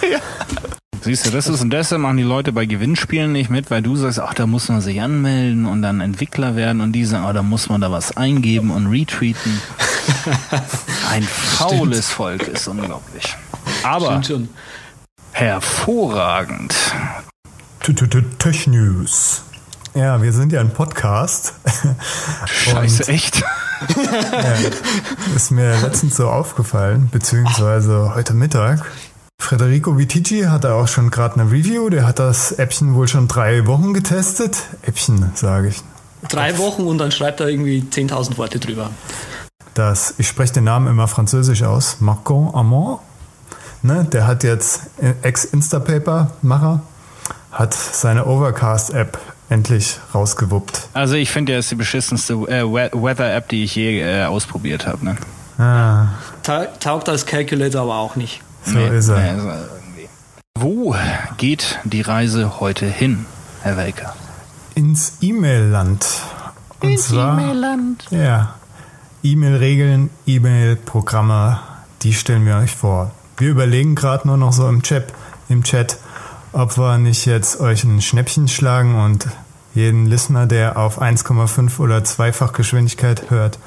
D: Siehst du, das ist und deshalb machen die Leute bei Gewinnspielen nicht mit, weil du sagst, ach, da muss man sich anmelden und dann Entwickler werden und die sagen, oh, da muss man da was eingeben und retweeten. Ein faules Volk ist unglaublich. Aber
B: Stimmt schon.
D: Hervorragend.
G: Tech News. Ja, wir sind ja ein Podcast.
D: Scheiße, echt?
G: Ist mir letztens so aufgefallen, beziehungsweise heute Mittag. Federico Vitici hatte auch schon gerade eine Review. Der hat das Äppchen wohl schon drei Wochen getestet. Äppchen, sage ich.
B: Drei Wochen und dann schreibt er irgendwie 10.000 Worte drüber.
G: Das, ich spreche den Namen immer französisch aus. Marco Amont. Ne, der hat jetzt äh, Ex-Instapaper-Macher, hat seine Overcast-App endlich rausgewuppt.
D: Also ich finde, der ist die beschissenste äh, We- Weather-App, die ich je äh, ausprobiert habe. Ne?
G: Ah,
B: Ta taugt als Calculator aber auch nicht.
G: so ist er.
D: nee, so. Wo geht die Reise heute hin, Herr Welker?
G: ins E-Mail-Land. Zwar,
D: E-Mail-Land.
G: Ja. E-Mail-Regeln, E-Mail-Programme, die stellen wir euch vor. Wir überlegen gerade nur noch so im Chat, im Chat, ob wir nicht jetzt euch ein Schnäppchen schlagen und jeden Listener, der auf 1,5 oder zweifach Geschwindigkeit hört,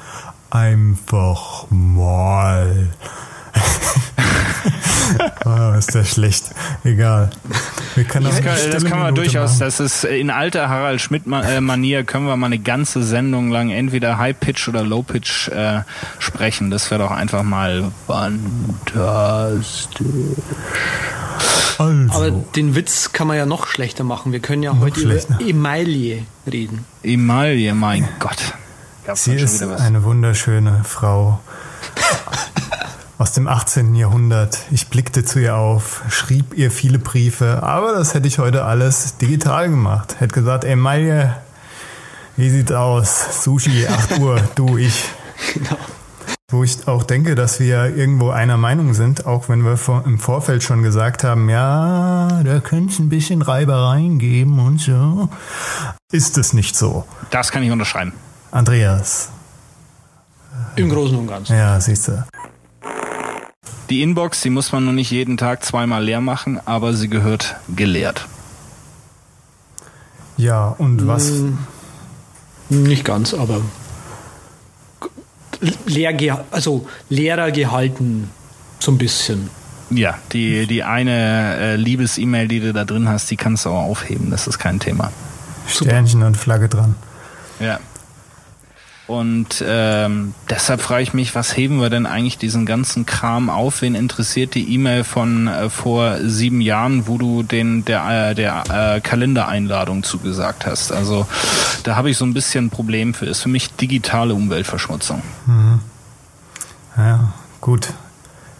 G: einfach mal. Oh, ist der schlecht. Egal. Wir können auch
D: Das kann, das kann man durchaus,
G: machen.
D: das ist in alter Harald Schmidt-Manier, können wir mal eine ganze Sendung lang entweder High-Pitch oder Low-Pitch äh, sprechen. Das wäre doch einfach mal fantastisch.
G: Also.
B: Aber den Witz kann man ja noch schlechter machen. Wir können ja heute
G: schlechter.
B: über Emaille reden.
D: Emaille, mein Gott.
G: Sie ist eine wunderschöne Frau aus dem 18. Jahrhundert. Ich blickte zu ihr auf, schrieb ihr viele Briefe, aber das hätte ich heute alles digital gemacht. Hätte gesagt, ey Maille, wie sieht's aus? Sushi, 8 Uhr, du, ich. Wo ich auch denke, dass wir irgendwo einer Meinung sind, auch wenn wir im Vorfeld schon gesagt haben, ja, da könnte es ein bisschen Reibereien geben und so. Ist es nicht so.
D: Das kann ich unterschreiben.
G: Andreas,
B: Im Großen und Ganzen.
G: ja, siehst du.
D: Die Inbox, die muss man nur nicht jeden Tag zweimal leer machen, aber sie gehört geleert.
G: Ja, und was?
B: Nicht ganz, aber leer also leerer gehalten, so ein bisschen.
D: Ja, die, die eine äh, Liebes-E-Mail, die du da drin hast, die kannst du auch aufheben. Das ist kein Thema.
G: Sternchen und Flagge dran.
D: Ja. Und ähm, deshalb frage ich mich, was heben wir denn eigentlich diesen ganzen Kram auf? Wen interessiert die E-Mail von äh, vor sieben Jahren, wo du den der äh, der äh, Kalendereinladung zugesagt hast? Also da habe ich so ein bisschen ein Problem für. Ist für mich digitale Umweltverschmutzung.
G: Ja, gut.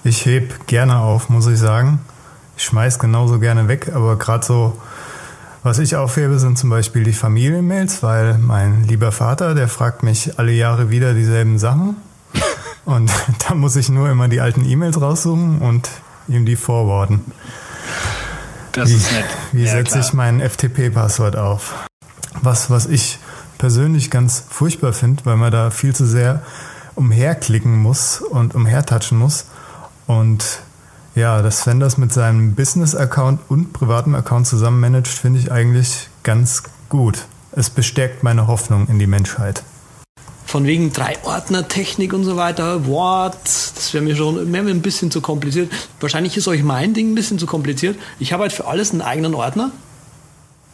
G: Ich heb gerne auf, muss ich sagen. Ich schmeiß genauso gerne weg, aber gerade so, was ich aufhebe, sind zum Beispiel die Familienmails, weil mein lieber Vater, der fragt mich alle Jahre wieder dieselben Sachen. Und da muss ich nur immer die alten E-Mails raussuchen und ihm die forwarden.
D: Das
G: wie,
D: ist nett.
G: Wie
D: Ja,
G: setze
D: klar.
G: ich mein FTP-Passwort auf? Was, was ich persönlich ganz furchtbar finde, weil man da viel zu sehr umherklicken muss und umhertatschen muss. Und ja, dass Sven das mit seinem Business-Account und privatem Account zusammen managt, finde ich eigentlich ganz gut. Es bestärkt meine Hoffnung in die Menschheit.
B: Von wegen Drei-Ordner-Technik und so weiter, Wort, das wäre mir schon mir ein bisschen zu kompliziert. Wahrscheinlich ist euch mein Ding ein bisschen zu kompliziert. Ich habe halt für alles einen eigenen Ordner.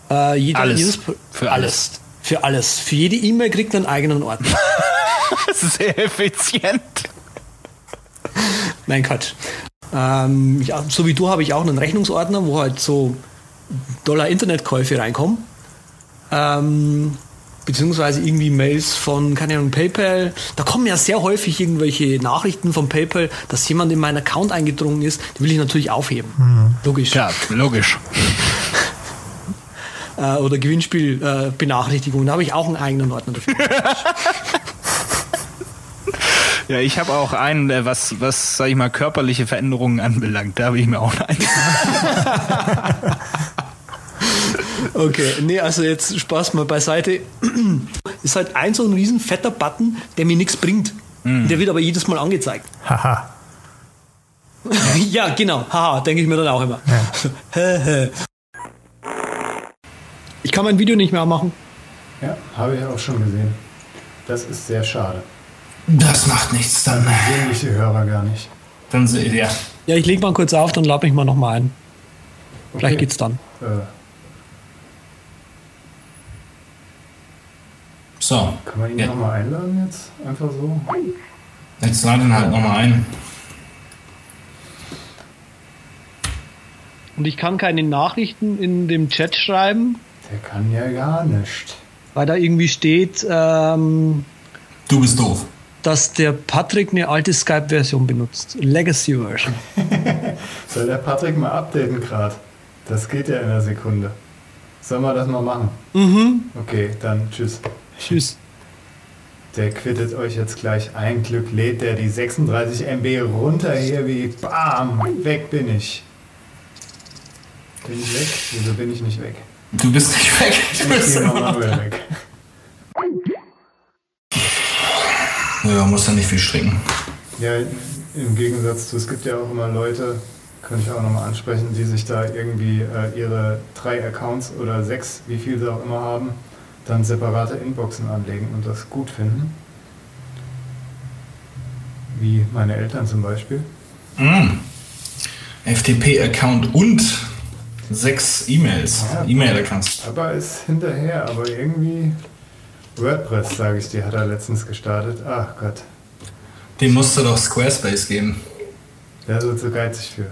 B: Äh, jeder,
D: Alles.
B: Jedes,
D: Für
B: alles. Für alles. Für jede E-Mail kriegt einen eigenen Ordner.
D: Das ist sehr effizient.
B: Nein, Quatsch. Ähm, ja, so wie du habe ich auch einen Rechnungsordner, wo halt so Dollar Internetkäufe reinkommen. Ähm, beziehungsweise irgendwie Mails von, keine Ahnung, PayPal. Da kommen ja sehr häufig irgendwelche Nachrichten von PayPal, dass jemand in meinen Account eingedrungen ist. Die will ich natürlich aufheben. Logisch.
D: Ja, logisch.
B: Äh, oder Gewinnspielbenachrichtigungen. Äh, da habe ich auch einen eigenen Ordner dafür.
D: Ja, ich habe auch einen, was, was, sag ich mal, körperliche Veränderungen anbelangt. Da habe ich mir auch einen.
B: Okay, nee, also jetzt Spaß mal beiseite. Ist halt ein so ein riesen fetter Button, der mir nichts bringt. Der wird aber jedes Mal angezeigt.
G: Haha.
B: ja, genau. Haha, denke ich mir dann auch immer. ich kann mein Video nicht mehr machen.
G: Ja, habe ich auch schon gesehen. Das ist sehr schade.
D: Das macht nichts dann.
G: Sehen mich die Hörer gar nicht.
D: Dann seht ihr.
B: Ja, ich leg mal kurz auf, dann lade mich mal nochmal ein. Vielleicht geht's dann.
G: Äh,
C: So,
G: kann man ihn
C: Ja.
G: nochmal einladen jetzt? Einfach so?
C: jetzt lade ihn halt nochmal ein.
B: Und ich kann keine Nachrichten in dem Chat schreiben,
G: Der kann ja gar nicht.
B: weil da irgendwie steht, ähm,
C: Du bist doof.
B: Dass der Patrick eine alte Skype-Version benutzt. Legacy-Version.
G: Soll der Patrick mal updaten gerade? Das geht ja in einer Sekunde. Sollen wir das mal machen? Mhm. Okay, dann tschüss.
B: Tschüss.
G: Der quittet euch jetzt gleich ein. Glück lädt der die 36 MB runter hier wie BAM! Weg bin ich. Bin ich weg? Wieso bin ich nicht weg?
C: Du bist nicht weg. Du
G: Ich
C: bist immer
G: weg.
C: Ja, muss ja nicht viel stricken.
G: Ja, im Gegensatz zu, es gibt ja auch immer Leute, kann ich auch nochmal ansprechen, die sich da irgendwie äh, ihre drei Accounts oder sechs, wie viel sie auch immer haben, dann separate Inboxen anlegen und das gut finden. Wie meine Eltern zum Beispiel.
C: Mm. FTP-Account und sechs E-Mails.
G: Ja.
C: E-Mail-Accounts.
G: Aber ist hinterher, aber irgendwie WordPress, sage ich dir, hat er letztens gestartet. Ach Gott,
C: Dem musst du doch Squarespace geben.
G: der ist zu geizig für.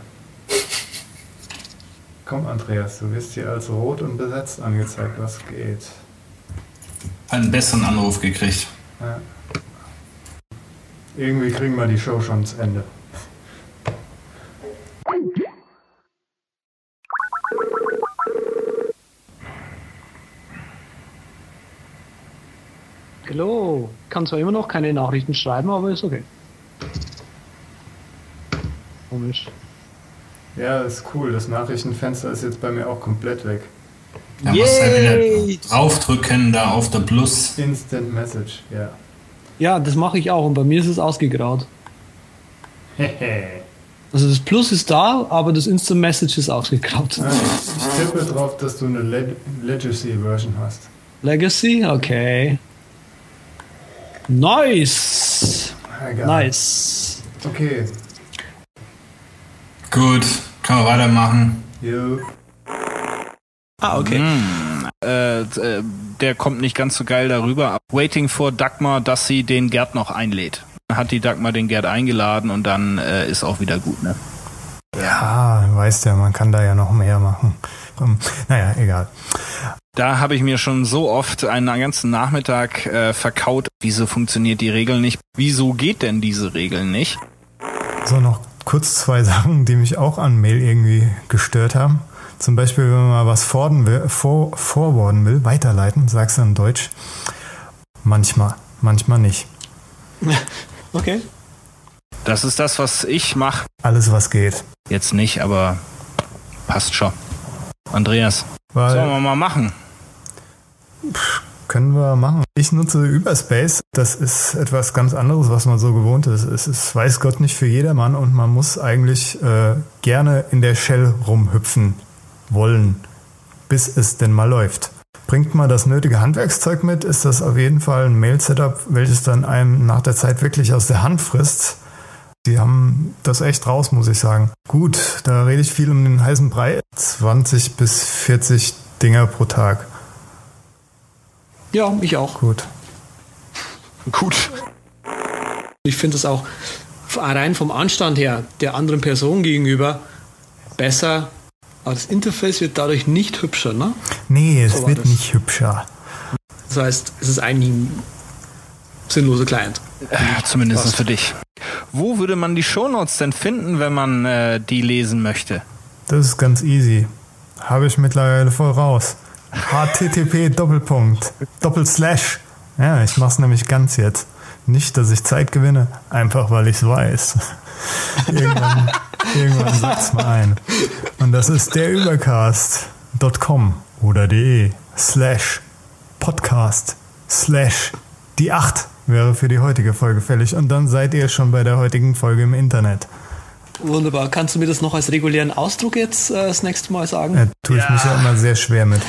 G: Komm, Andreas, du wirst hier als rot und besetzt angezeigt, was geht.
C: Einen besseren Anruf gekriegt.
G: Ja. Irgendwie kriegen wir die Show schon zu Ende.
B: Hallo. Kann zwar immer noch keine Nachrichten schreiben, aber ist okay. Komisch.
G: Ja, ist cool. Das Nachrichtenfenster ist jetzt bei mir auch komplett weg.
C: Da musst du
B: Yay!
C: wieder draufdrücken, da auf der Plus.
G: Instant Message, ja.
B: Ja, das mache ich auch und bei mir ist es ausgegraut.
G: Hehe.
B: Also das Plus ist da, aber das Instant Message ist ausgegraut.
G: Ah, ich tippe drauf, dass du eine Leg Legacy-Version hast.
B: Legacy, okay. Nice.
G: Egal.
B: Nice.
G: Okay.
C: Gut, kann man weitermachen.
G: Jo.
B: Ah, okay.
D: Äh, äh, äh, der kommt nicht ganz so geil darüber. Waiting for Dagmar, dass sie den Gerd noch einlädt. Dann Hat die Dagmar den Gerd eingeladen und dann äh, ist auch wieder gut, ne?
G: Ja, weißt ja, man kann da ja noch mehr machen. Ähm, Naja, egal.
D: Da habe ich mir schon so oft einen ganzen Nachmittag äh, verkaut. Wieso funktioniert die Regel nicht? Wieso geht denn diese Regel nicht?
G: So, noch kurz zwei Sachen, die mich auch an Mail irgendwie gestört haben. Zum Beispiel, wenn man mal was forwarden will, for, forwarden will weiterleiten, sagst du in Deutsch. Manchmal, manchmal nicht.
B: Okay.
D: Das ist das, was ich mache.
G: Alles, was geht.
D: Jetzt nicht, aber passt schon. Andreas,
G: Weil,
D: sollen wir mal machen?
G: Können wir machen. Ich nutze Überspace. Das ist etwas ganz anderes, was man so gewohnt ist. Es ist, weiß Gott, nicht für jedermann und man muss eigentlich äh, gerne in der Shell rumhüpfen wollen, bis es denn mal läuft. Bringt man das nötige Handwerkszeug mit, ist das auf jeden Fall ein Mail-Setup, welches dann einem nach der Zeit wirklich aus der Hand frisst. Die haben das echt raus, muss ich sagen. Gut, da rede ich viel um den heißen Brei. 20 bis 40 Dinger pro Tag.
B: Ja, ich auch.
G: Gut.
D: Gut.
B: Ich finde es auch rein vom Anstand her der anderen Person gegenüber besser. Aber das Interface wird dadurch nicht hübscher, ne?
G: Nee, es
B: So
G: wird
B: das.
G: nicht hübscher.
B: Das heißt, es ist eigentlich ein sinnloser Client.
D: Äh, Zumindest für dich. Wo würde man die Shownotes denn finden, wenn man äh, die lesen möchte?
G: Das ist ganz easy. Habe ich mittlerweile voll raus. http Doppelpunkt Doppelslash. Ja, ich mach's nämlich ganz jetzt. Nicht, dass ich Zeit gewinne, einfach weil ich's weiß. irgendwann, irgendwann sagt's mal ein. Und das ist der Übercast.com oder de slash podcast slash die 8 wäre für die heutige Folge fällig. Und dann seid ihr schon bei der heutigen Folge im Internet.
B: Wunderbar. Kannst du mir das noch als regulären Ausdruck jetzt äh, das nächste Mal sagen?
G: Da tue ich mich ja immer sehr schwer mit.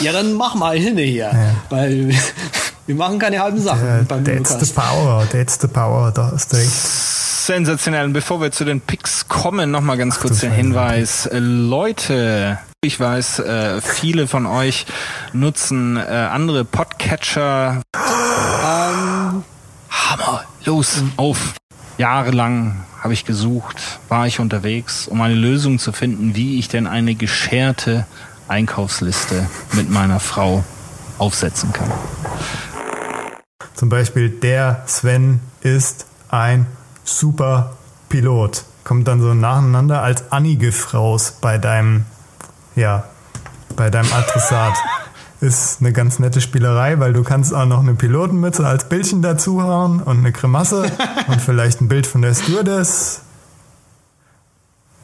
B: Ja, dann mach mal hin hier. Weil wir machen keine halben Sachen
G: Äh,
B: beim
G: that's the
B: Podcast.
G: power, that's the power, da hast du recht.
D: Sensationell. Und bevor wir zu den Picks kommen, nochmal ganz kurz
G: du
D: den
G: Scheiße.
D: Hinweis. Äh, Leute, ich weiß, äh, viele von euch nutzen äh, andere Podcatcher.
B: Ähm,
D: Hammer, los, auf. Jahrelang habe ich gesucht, war ich unterwegs, um eine Lösung zu finden, wie ich denn eine gescherte Einkaufsliste mit meiner Frau aufsetzen kann.
G: Zum Beispiel, der Sven ist ein super Pilot. Kommt dann so nacheinander als Anigif raus bei deinem, ja, bei deinem Adressat. Ist eine ganz nette Spielerei, weil du kannst auch noch eine Pilotenmütze als Bildchen dazuhauen und eine Grimasse und vielleicht ein Bild von der Stewardess.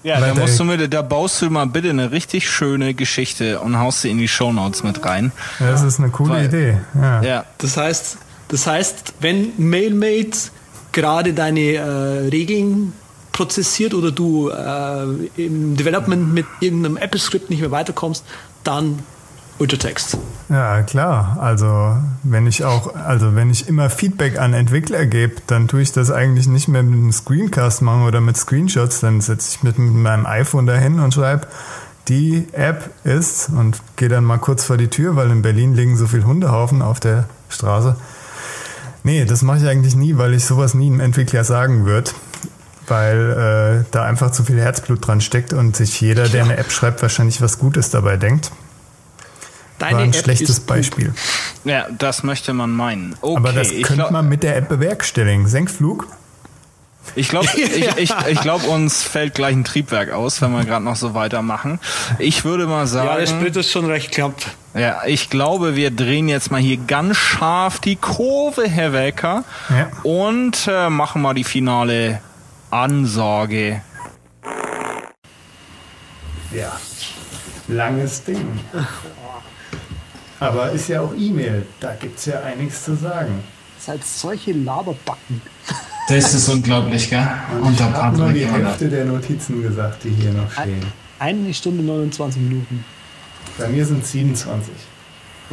D: Ja, da musst du mir, da baust du mal bitte eine richtig schöne Geschichte und haust sie in die Shownotes mit rein.
G: Ja, Das ist eine coole
D: Weil-
G: Idee. Ja.
D: Ja,
B: das heißt, das heißt, wenn MailMate gerade deine äh, Regeln prozessiert oder du äh, im Development mit irgendeinem Apple-Script nicht mehr weiterkommst, dann Ultratext.
G: Ja, klar. Also wenn ich auch, also wenn ich immer Feedback an Entwickler gebe, dann tue ich das eigentlich nicht mehr mit einem Screencast machen oder mit Screenshots. Dann setze ich mit meinem iPhone dahin und schreibe, die App ist und gehe dann mal kurz vor die Tür, weil in Berlin liegen so viel Hundehaufen auf der Straße. Nee, das mache ich eigentlich nie, weil ich sowas nie einem Entwickler sagen würde. Weil äh, da einfach zu viel Herzblut dran steckt und sich jeder, der eine App schreibt, wahrscheinlich was Gutes dabei denkt.
B: Deine
G: War ein
B: App
G: schlechtes. Beispiel.
D: ja, das möchte man meinen. Okay,
G: Aber das könnte
D: glaub-
G: man mit der App bewerkstelligen. Senkflug?
D: Ich glaube, ich, ich, ich glaub, uns fällt gleich ein Triebwerk aus, wenn wir gerade noch so weitermachen. Ich würde mal sagen,
B: Ja, der Split ist schon recht knapp.
D: ja, ich glaube, wir drehen jetzt mal hier ganz scharf die Kurve, Herr Welker,
G: Ja.
D: und äh, machen mal die finale Ansage.
G: Ja. Langes Ding. Aber ist ja auch E-Mail. Da gibt es ja einiges zu sagen.
B: Seid solche Laberbacken.
C: Das ist unglaublich, gell? Und
G: Ich habe nur die? Hälfte der Notizen gesagt, die hier noch stehen.
B: Eine Stunde 29 Minuten.
G: Bei mir sind 27.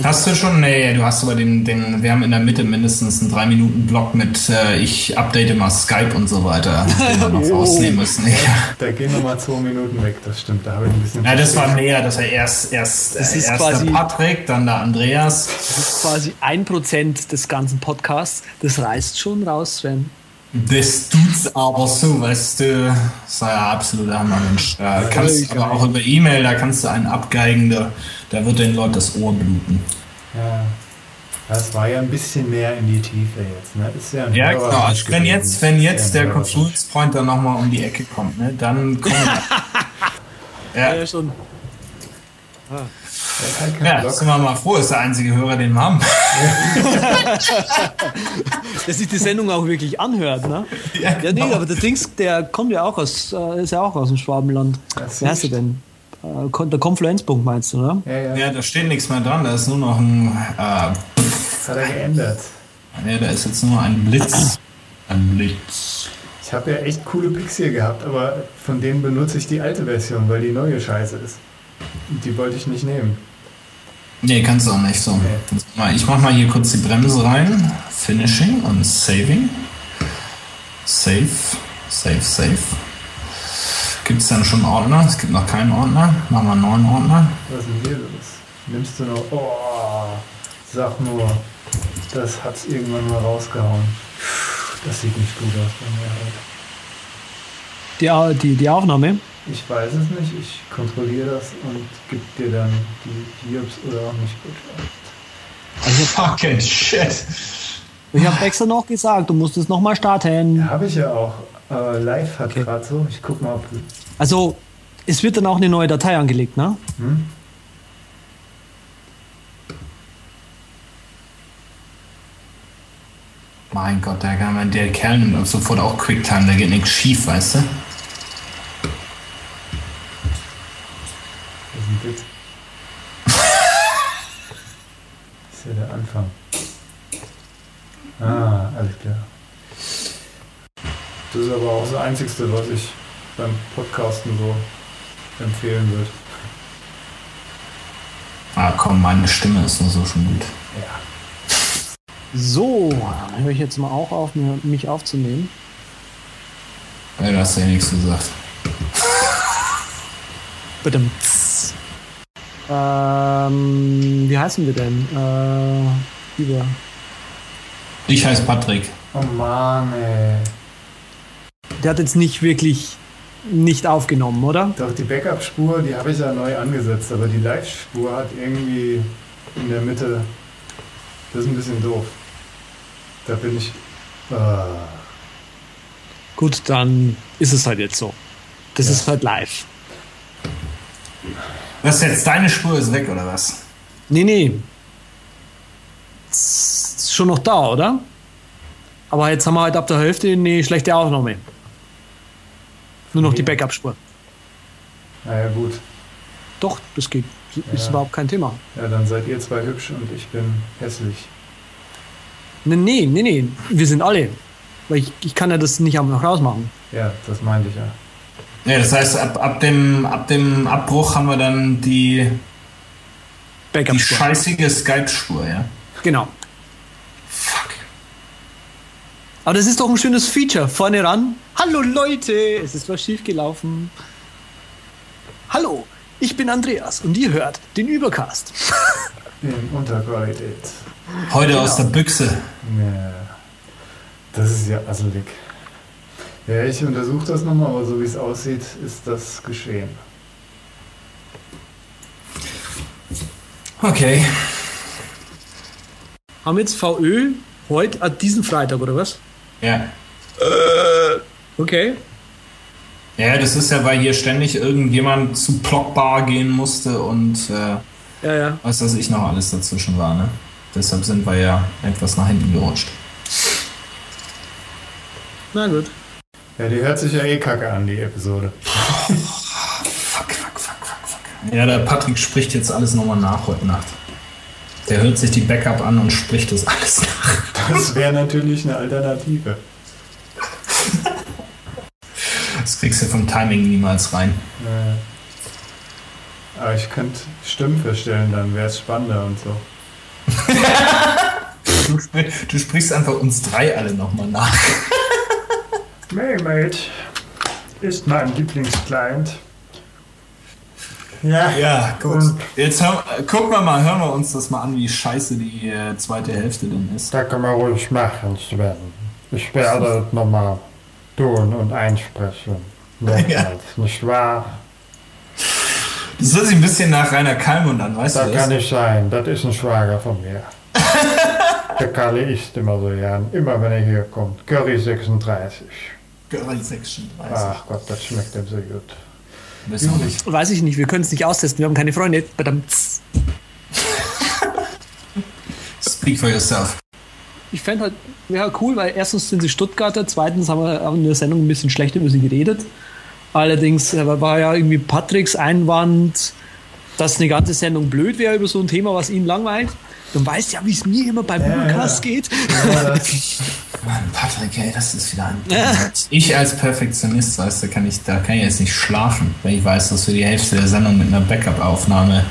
D: Hast du schon? Nee, du hast aber den, den, wir haben in der Mitte mindestens einen 3-Minuten-Block mit äh, ich update mal Skype und so weiter, den wir noch rausnehmen müssen. Ja.
G: Da gehen nochmal zwei Minuten weg, das stimmt. Da habe ich ein bisschen.
D: ja, das war näher, dass er erst, erst,
B: Das
D: äh,
B: ist
D: erst
B: quasi-
D: der Patrick, dann der Andreas.
B: Das ist quasi ein Prozent des ganzen Podcasts. Das reißt schon raus, Sven.
D: Das tut's aber so, weißt du, sei ja absoluter Hammermensch. Da kannst du aber auch über E-Mail, da kannst du einen abgeigen, da, da wird den Leuten das Ohr bluten.
G: Ja. Das war ja ein bisschen mehr in die Tiefe jetzt. Ne? Ist ja ein
D: Ja, klar. Also wenn
G: gewesen.
D: jetzt, wenn jetzt
G: Ist ja
D: der. Confluence Point dann nochmal um die Ecke kommt, ne, dann kommen wir. ja,
B: schon.
G: Der hat halt
D: ja,
G: Block.
D: sind wir mal froh, ist der einzige Hörer, den wir haben.
B: Dass sich die Sendung auch wirklich anhört, ne? Ja, nee,
D: genau.
B: aber der Dings, der kommt ja auch aus, äh, ist ja auch aus dem Schwabenland.
G: Das
B: Wie heißt er denn? Äh, der Konfluenzpunkt meinst du, ne?
G: Ja, ja.
D: Ja, da steht nichts mehr dran, da ist nur noch ein, äh,
G: Das hat er geändert.
D: ja, da ist jetzt nur ein Blitz. Ein Blitz.
G: Ich habe ja echt coole Picks hier gehabt, aber von denen benutze ich die alte Version, weil die neue scheiße ist. Und die wollte ich nicht nehmen.
D: Nee, kannst du auch nicht so. Mal- Ich mach mal hier kurz die Bremse rein. Finishing und Saving. Save. Save, save. Gibt es dann schon Ordner? Es gibt noch keinen Ordner. Machen wir einen neuen Ordner.
G: Was ist denn hier los? Nimmst du noch. Oh, sag nur, das hat's irgendwann mal rausgehauen. Das sieht nicht gut aus bei mir heute.
B: Die, die, die Aufnahme.
G: Ich weiß es nicht, ich kontrolliere das und gebe dir dann die Jobs oder auch nicht gut.
D: Fucking shit.
B: Ich habe extra noch gesagt, du musst es nochmal starten.
G: Habe ich ja auch. Äh, live hat
B: Okay.
G: gerade so. Ich guck mal, ob du.
B: Also, es wird dann auch eine neue Datei angelegt, ne?
G: Hm?
D: Mein Gott, der, kann- der Kerl nimmt sofort auch Quicktime, da geht nichts schief, weißt du?
G: Das ist. Das ja der Anfang. Ah, alles klar. Das ist aber auch das Einzigste, was ich beim Podcasten so empfehlen würde.
D: Ah komm, meine Stimme ist nur so schon gut.
B: So, höre ich jetzt mal auch auf, mich aufzunehmen.
D: Ja, du hast ja nichts gesagt.
B: Bitte. Ähm, wie heißen wir denn? Äh, über.
D: Ich heiße Patrick.
G: Oh Mann, ey.
B: Der hat jetzt nicht wirklich nicht aufgenommen, oder?
G: Doch, die Backup-Spur, die habe ich ja neu angesetzt, aber die Live-Spur hat irgendwie in der Mitte. Das ist ein bisschen doof. Da bin ich. Ah.
B: Gut, dann ist es halt jetzt so. Das ist halt live.
D: Was jetzt, deine Spur ist weg, oder was?
B: Nee, nee. Ist schon noch da, oder? Aber jetzt haben wir halt ab der Hälfte eine schlechte Aufnahme. Nur noch die
G: Nee.
B: Backup-Spur.
G: Naja, gut.
B: Doch, das geht. Ist
G: Ja.
B: überhaupt kein Thema.
G: Ja, dann seid ihr zwei hübsch und ich bin hässlich.
B: Nee, nee, nee, nee. Wir sind alle. Weil ich, ich kann ja das nicht einfach noch rausmachen.
G: Ja, das meinte ich ja.
D: Ja, das heißt, ab, ab, dem, ab dem Abbruch haben wir dann die, die scheißige Skype-Spur, ja?
B: Genau.
D: Fuck.
B: Aber das ist doch ein schönes Feature. Vorne ran. Hallo Leute, es ist was schiefgelaufen. Hallo, ich bin Andreas und ihr hört den Übercast.
G: In Unterqualität.
D: Heute aus der Büchse.
G: Ja. Das ist ja asselig. Ja, ich untersuche das nochmal, aber so wie es aussieht, ist das geschehen.
D: Okay.
B: Haben jetzt VÖ heute, äh, diesen Freitag oder was?
D: Ja.
B: Okay.
D: Ja, das ist ja, weil hier ständig irgendjemand zu Blockbar gehen musste und äh,
B: Ja, ja.
D: was weiß ich noch alles dazwischen war, ne? Deshalb sind wir ja etwas nach hinten gerutscht.
B: Na gut.
G: Ja, die hört sich ja eh kacke an, die Episode.
D: Fuck, fuck, fuck, fuck, fuck. Ja, der Patrick spricht jetzt alles nochmal nach heute Nacht. Der hört sich die Backup an und spricht das alles nach.
G: Das wäre natürlich eine Alternative.
D: Das kriegst du vom Timing niemals rein.
G: Naja. Aber ich könnte Stimmen verstellen, dann wäre es spannender und so.
D: Du, spr- du sprichst einfach uns drei alle nochmal nach.
G: Maymate ist mein Lieblingsclient. Ja,
D: Ja, gut. Jetzt hör, gucken wir mal, hören wir uns das mal an, wie scheiße die äh, zweite Hälfte denn ist.
H: Da kann man ruhig machen, Sven. Ich werde es nochmal tun und einsprechen. Mehrmals, nicht wahr?
D: Das hört sich ein bisschen nach Rainer Kalmund an, weißt
H: Da
D: du das?
H: kann ich sein. Das ist ein Schwager von mir. Der Kalle isst immer so gern, immer wenn er hier kommt. Curry 36.
D: Girl Section 30.
H: Ach Gott, das schmeckt ihm so gut.
D: Weiß auch nicht.
B: Weiß ich nicht, wir können es nicht austesten, wir haben keine Freunde. Verdammt.
D: Speak for yourself.
B: Ich fände halt, ja cool, weil erstens sind sie Stuttgarter, zweitens haben wir in der Sendung ein bisschen schlecht über sie geredet. Allerdings äh, war ja irgendwie Patricks Einwand, dass eine ganze Sendung blöd wäre über so ein Thema, was ihn langweilt. Dann weißt du ja, wie es mir immer beim Übercast geht.
D: Mann, Patrick, ey, das ist wieder ein. Ich als Perfektionist, weißt du, kann ich, da kann ich jetzt nicht schlafen, wenn ich weiß, dass wir die Hälfte der Sendung mit einer Backup-Aufnahme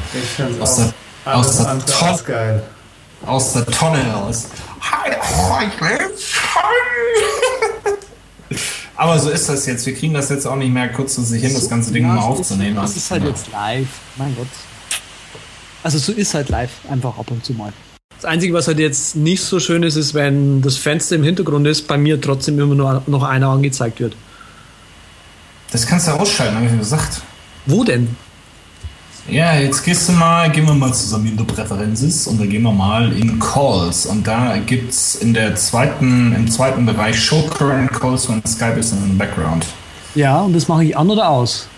D: aus der, aus, der Ton,
G: geil.
D: aus der Tonne raus. Aber so ist das jetzt. Wir kriegen das jetzt auch nicht mehr kurzfristig hin, das ganze Ding
B: Ja,
D: mal aufzunehmen.
B: Es ist halt
D: Ja.
B: jetzt live, mein Gott. Also so ist halt live, einfach ab und zu mal. Das Einzige, was halt jetzt nicht so schön ist, ist, wenn das Fenster im Hintergrund ist, bei mir trotzdem immer nur noch einer angezeigt wird.
D: Das kannst du ausschalten, habe ich mir gesagt.
B: Wo denn?
D: Ja, jetzt gehst du mal, gehen wir mal zusammen in die Präferences und dann gehen wir mal in Calls. Und da gibt's in der zweiten, im zweiten Bereich Show Current Calls, wenn Skype ist im Background.
B: Ja, und das mache ich an oder aus?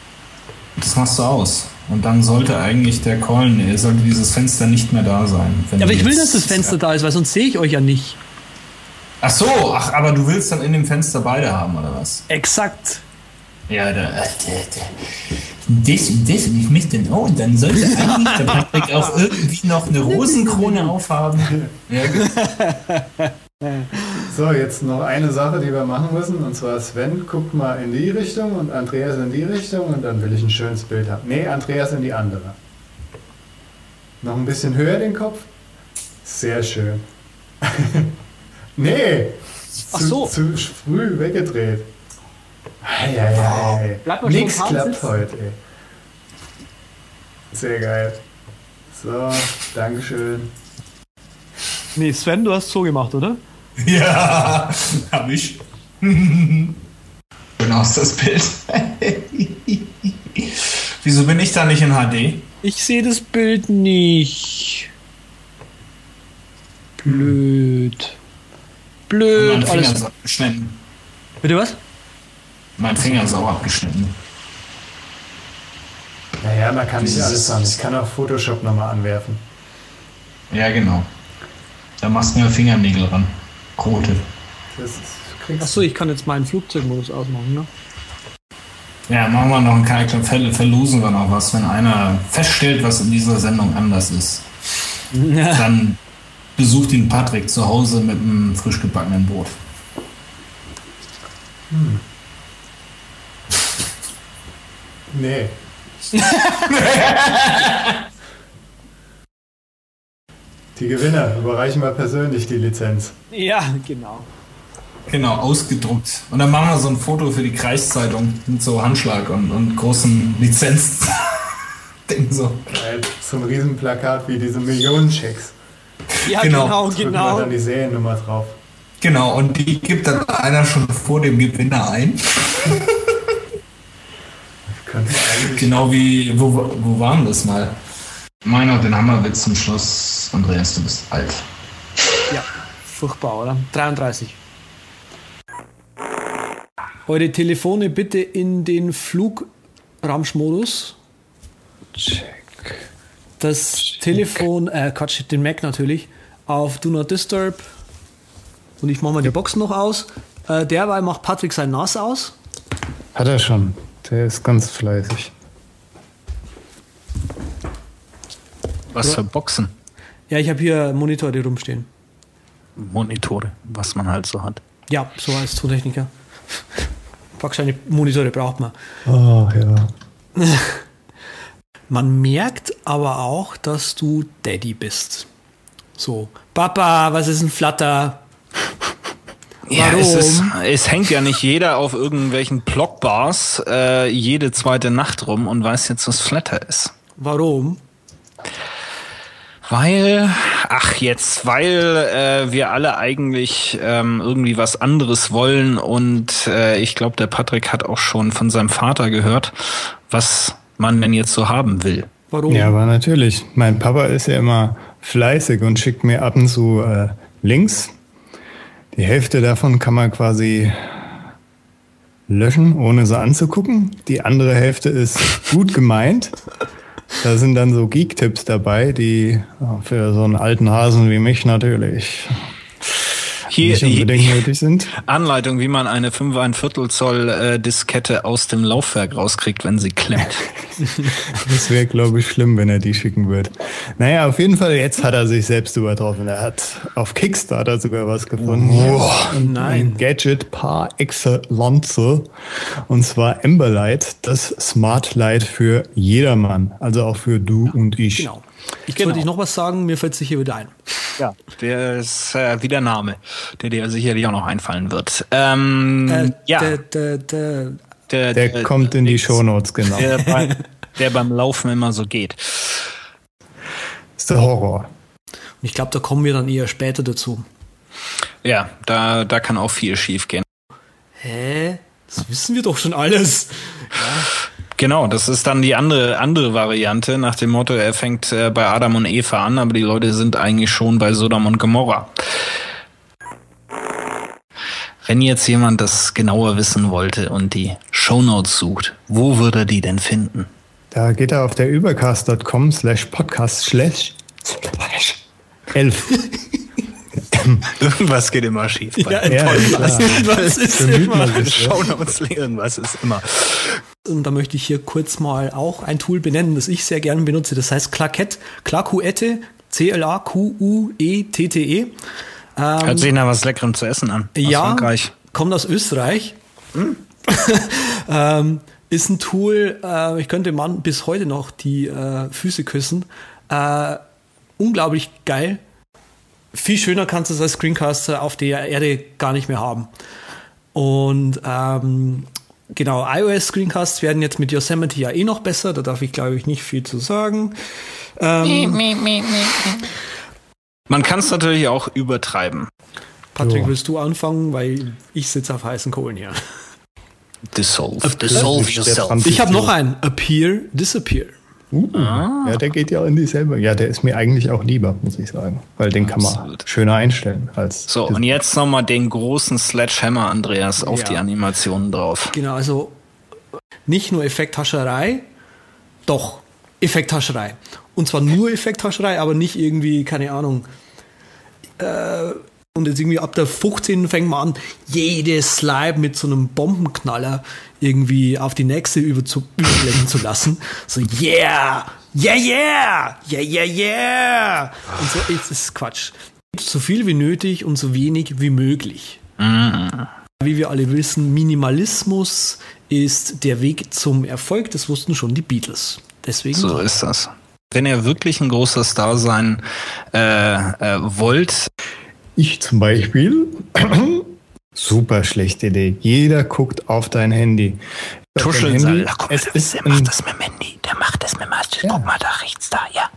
D: Das machst du aus. Und dann sollte eigentlich der Call, nee, sollte dieses Fenster nicht mehr da sein. wenn
B: Ja, aber ich will, dass das Fenster da ist, weil sonst sehe ich euch ja nicht.
D: Ach so, ach, aber du willst dann in dem Fenster beide haben, oder was?
B: Exakt.
D: Ja, da, das und das und ich möchte dann, oh, dann sollte eigentlich der Patrick auch irgendwie noch eine Rosenkrone aufhaben. Ja, gut.
G: So, jetzt noch eine Sache, die wir machen müssen. Und zwar Sven guckt mal in die Richtung und Andreas in die Richtung und dann will ich ein schönes Bild haben. Nee, Andreas in die andere. Noch ein bisschen höher den Kopf. Sehr schön. nee.
B: Ach
G: zu,
B: so.
G: Zu früh weggedreht. Nix
B: spontan
G: klappt
B: sitzen.
G: heute, ey. Sehr geil. So, Dankeschön.
B: Nee, Sven, du hast so gemacht, oder?
D: Ja, hab ich. Schön aus das Bild. Wieso bin ich da nicht in HD?
B: Ich sehe das Bild nicht. Blöd. Blöd.
D: Mein Finger
B: Alles.
D: ist abgeschnitten.
B: Bitte was?
D: Mein Finger ist auch abgeschnitten.
G: Naja, man kann nicht alles haben. Ich kann auch Photoshop nochmal anwerfen.
D: Ja, genau. Da machst du mir Fingernägel ran.
G: Kriegst
B: Achso, ich kann jetzt meinen Flugzeugmodus ausmachen, ne?
D: Ja, machen wir noch einen Charakter, ver- verlosen wir noch was. Wenn einer feststellt, was in dieser Sendung anders ist, dann besucht ihn Patrick zu Hause mit einem frisch gebackenen Brot.
G: Nee. die Gewinner überreichen wir persönlich die Lizenz.
B: Ja, genau.
D: Genau, ausgedruckt. Und dann machen wir so ein Foto für die Kreiszeitung mit so Handschlag und, und großen Lizenz. Ding so.
G: Geil. So ein Riesenplakat wie diese Millionenchecks.
B: Ja,
D: Genau.
B: genau, genau.
G: dann die Seriennummer drauf.
D: Genau, und die gibt dann einer schon vor dem Gewinner ein. Genau wie, wo, wo waren das mal? Meiner, den Hammerwitz zum Schluss. Andreas, du bist alt.
B: Ja, furchtbar, oder? 33. Eure Telefone bitte in den Flugramschmodus. Check. Das Telefon, äh, Quatsch, den Mac natürlich, auf Do Not Disturb. Und ich mache mal die Box noch aus. Äh, derweil macht Patrick sein NAS aus.
G: Hat er schon. Der ist ganz fleißig.
I: Was für Boxen?
B: Ja, ich habe hier Monitore rumstehen.
I: Monitore, was man halt so hat.
B: Ja, so als Tontechniker. Wahrscheinlich Monitore braucht man.
G: Oh, ja.
B: Man merkt aber auch, dass du Daddy bist. So, Papa, was ist ein Flatter?
D: Ja, es, ist,
B: Warum?
D: es hängt ja nicht jeder auf irgendwelchen Blockbars äh, jede zweite Nacht rum und weiß jetzt, was Flatter ist.
B: Warum?
D: Weil, ach jetzt, weil äh, wir alle eigentlich ähm, irgendwie was anderes wollen und äh, ich glaube, der Patrick hat auch schon von seinem Vater gehört, was man denn jetzt so haben will.
B: Warum?
G: Ja, aber natürlich. Mein Papa ist ja immer fleißig und schickt mir ab und zu äh, Links. Die Hälfte davon kann man quasi löschen, ohne sie anzugucken. Die andere Hälfte ist gut gemeint. Da sind dann so Geek-Tipps dabei, die für so einen alten Hasen wie mich natürlich
D: Hier,
G: nicht unbedingt
D: hier
G: nötig sind.
D: Anleitung, wie man eine 5 ein Viertel Zoll äh, Diskette aus dem Laufwerk rauskriegt, wenn sie klemmt.
G: Das wäre, glaube ich, schlimm, wenn er die schicken würde. Naja, auf jeden Fall, jetzt hat er sich selbst übertroffen. Er hat auf Kickstarter sogar was gefunden. Und
B: Nein.
G: Ein Gadget par excellence. Und zwar Amberlight, das Smart Light für jedermann. Also auch für du und ich.
B: Genau. Jetzt
D: Genau.
B: wollte ich noch was sagen, mir fällt sich hier wieder ein.
D: Ja, der ist äh, wie der Name, der dir sicherlich auch noch einfallen wird. Ähm,
B: Äh,
D: ja,
B: der, der, der,
D: der,
G: Der kommt in die Shownotes, genau.
D: der, bei, der beim Laufen immer so geht.
G: ist der Horror.
B: und ich glaube, da kommen wir dann eher später dazu.
D: Ja, da, da kann auch viel schief gehen.
B: Hä? Das wissen wir doch schon alles.
D: Genau, das ist dann die andere andere Variante nach dem Motto, er fängt äh, bei Adam und Eva an, aber die Leute sind eigentlich schon bei Sodom und Gomorra. Wenn jetzt jemand das genauer wissen wollte und die Shownotes sucht, wo würde er die denn finden?
G: Da geht er auf der übercast.com slash podcast slash slash 11.
D: Irgendwas geht immer schief. bei
B: Ja,
G: Ja,
B: toll.
G: klar.
B: Was ist immer?
G: man.
D: Shownotes, irgendwas ist immer.
B: Und da möchte ich hier kurz mal auch ein Tool benennen, das ich sehr gerne benutze. Das heißt Claquette, Claquette, C-L-A-Q-U-E-T-T-E.
D: Hört sich nach was Leckerem zu essen an. Aus
B: ja,
D: Frankreich.
B: kommt aus Österreich. ähm, ist ein Tool, äh, ich könnte Mann bis heute noch die äh, Füße küssen. Äh, unglaublich geil. Viel schöner kannst du es als Screencaster auf der Erde gar nicht mehr haben. Und ähm, genau, iOS Screencasts werden jetzt mit Yosemite ja eh noch besser. Da darf ich, glaube ich, nicht viel zu sagen. Ähm,
D: Man kann es natürlich auch übertreiben.
B: Patrick, willst du anfangen? Weil ich sitze auf heißen Kohlen hier.
D: Dissolve.
G: Dissolve yourself.
B: Ich habe noch einen. Appear, Disappear.
G: Uh, Ja, der geht ja in dieselbe. Ja, der ist mir eigentlich auch lieber, muss ich sagen. Weil den kann man
D: Absolut.
G: schöner einstellen als.
D: So, und jetzt nochmal den großen Sledgehammer, Andreas, auf
B: Ja.
D: die Animationen drauf.
B: Genau, also nicht nur Effekthascherei, doch Effekthascherei. Und zwar nur Effekthascherei, aber nicht irgendwie, keine Ahnung. Äh, und jetzt irgendwie ab der 15. fängt man an, jedes Slime mit so einem Bombenknaller irgendwie auf die nächste über zu, überblenden zu lassen. So, yeah, yeah, yeah, yeah, yeah, yeah. Und so, es ist Quatsch. So viel wie nötig und so wenig wie möglich. Wie wir alle wissen, Minimalismus ist der Weg zum Erfolg. Das wussten schon die Beatles. Deswegen.
D: So ist das. Wenn ihr wirklich ein großer Star sein äh, äh, wollt,
G: Ich zum Beispiel. Super schlechte Idee. Jeder guckt auf dein Handy.
D: Tuscheln.
G: Handy.
D: Ach, guck mal,
G: Es
D: der,
G: ist
D: der macht das mit dem Handy. Der macht das mit dem Handy. Guck mal da rechts da, ja.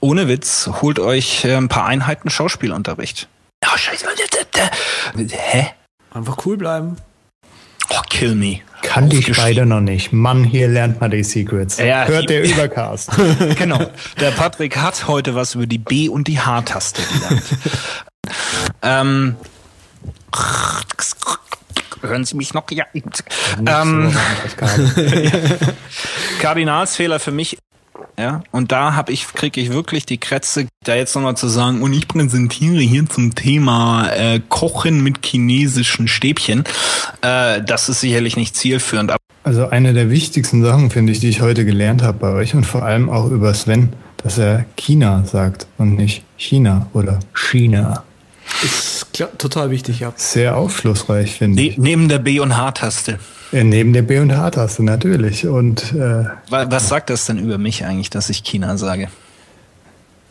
D: Ohne Witz, holt euch äh, ein paar Einheiten Schauspielunterricht. Oh, scheiße. Hä?
B: Einfach cool bleiben.
D: Oh, kill me.
G: kann
D: Aufgeschrieben.
G: beide noch nicht. Mann, hier lernt man die Secrets.
D: Ja,
G: Hört der Übercast.
D: Genau. Der Patrick hat heute was über die B- und die H-Taste gelernt. ähm, hören Sie mich noch? Ja. Ähm, Kardinalsfehler für mich. Ja, und da hab ich, kriege ich wirklich die Krätze, da jetzt nochmal zu sagen, und ich präsentiere hier zum Thema äh, Kochen mit chinesischen Stäbchen. Äh, das ist sicherlich nicht zielführend,
G: Also eine der wichtigsten Sachen, finde ich, die ich heute gelernt habe bei euch und vor allem auch über Sven, dass er China sagt und nicht China oder China.
B: Ist klar, total wichtig, ja.
G: Sehr aufschlussreich, finde
D: ne
G: ich.
D: neben der B- und H-Taste.
G: Äh, Neben der B- und H-Taste natürlich. Und äh,
D: Wa- Was sagt das denn über mich eigentlich, dass ich China sage?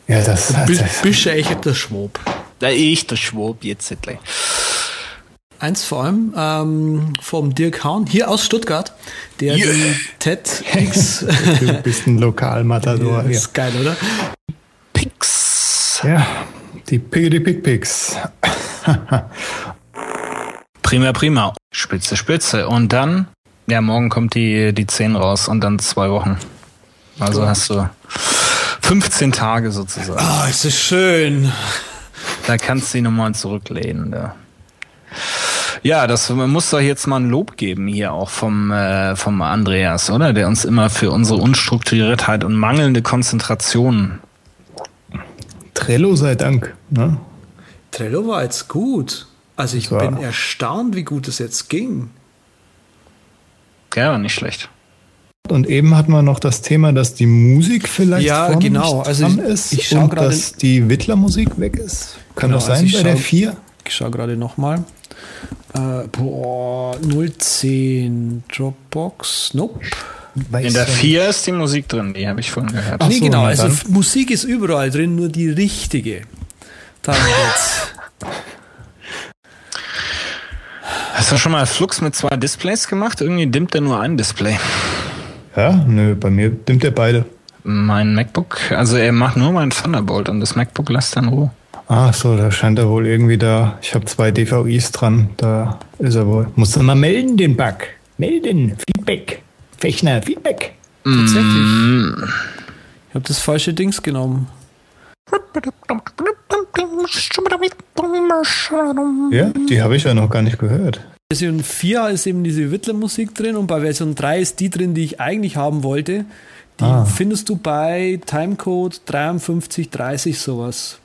G: Ja, das, das, das
B: Bist du echt der Schwab.
D: Da ich, der Schwab, jetzt endlich.
B: Eins vor allem ähm, vom Dirk Hahn, hier aus Stuttgart, der
D: Yeah.
B: die TEDx,
G: du bist ein Lokalmatador.
B: das
G: Ja,
B: ist geil, oder?
D: Pix.
G: ja die Piggity Pig Pigs.
D: Prima, prima. Spitze, spitze. Und dann, ja, morgen kommt die, die 10 raus und dann zwei Wochen. Also hast du 15 Tage sozusagen.
B: Ah, ist das schön.
D: Da kannst du dich nochmal zurücklehnen. Da. Ja, das man muss doch jetzt mal ein Lob geben hier auch vom, äh, vom Andreas, oder? Der uns immer für unsere Unstrukturiertheit und mangelnde Konzentration.
G: Trello sei Dank. Ne?
B: Trello war jetzt gut. Also ich bin erstaunt, wie gut es jetzt ging.
D: Ja, war nicht schlecht.
G: Und eben hatten wir noch das Thema, dass die Musik vielleicht
B: Ja, genau. Also
G: dran
B: ich-
G: ist
B: ich schau
G: und
B: gerade-
G: dass die Wittler-Musik weg ist. Kann
B: Genau,
G: das
B: also
G: sein
B: ich
G: bei der
B: schau-
G: 4?
B: Ich schaue gerade nochmal. Äh, boah, 010 Dropbox. Nope.
D: In der 4 ist die Musik drin, die habe ich vorhin gehört.
G: Ach
B: nee,
G: so,
B: genau.
G: na
B: Also
G: dann.
B: Musik ist überall drin, nur die richtige. Darum geht's.
D: Hast du schon mal Flux mit zwei Displays gemacht? Irgendwie dimmt er nur ein Display.
G: Ja, nö, bei mir dimmt er beide.
D: Mein MacBook, also er macht nur mein Thunderbolt und das MacBook lässt er in Ruhe.
G: Ah, so, da scheint er wohl irgendwie da. Ich habe zwei DVIs dran. Da ist er wohl. Musst du mal melden, den Bug. Melden. Feedback. Fechner, Feedback.
B: Tatsächlich. Ich habe das falsche Dings genommen.
G: Ja, die habe ich ja noch gar nicht gehört.
B: Version 4 ist eben diese Wittler-Musik drin und bei Version 3 ist die drin, die ich eigentlich haben wollte. Die
G: Ah.
B: findest du bei Timecode 5330 sowas.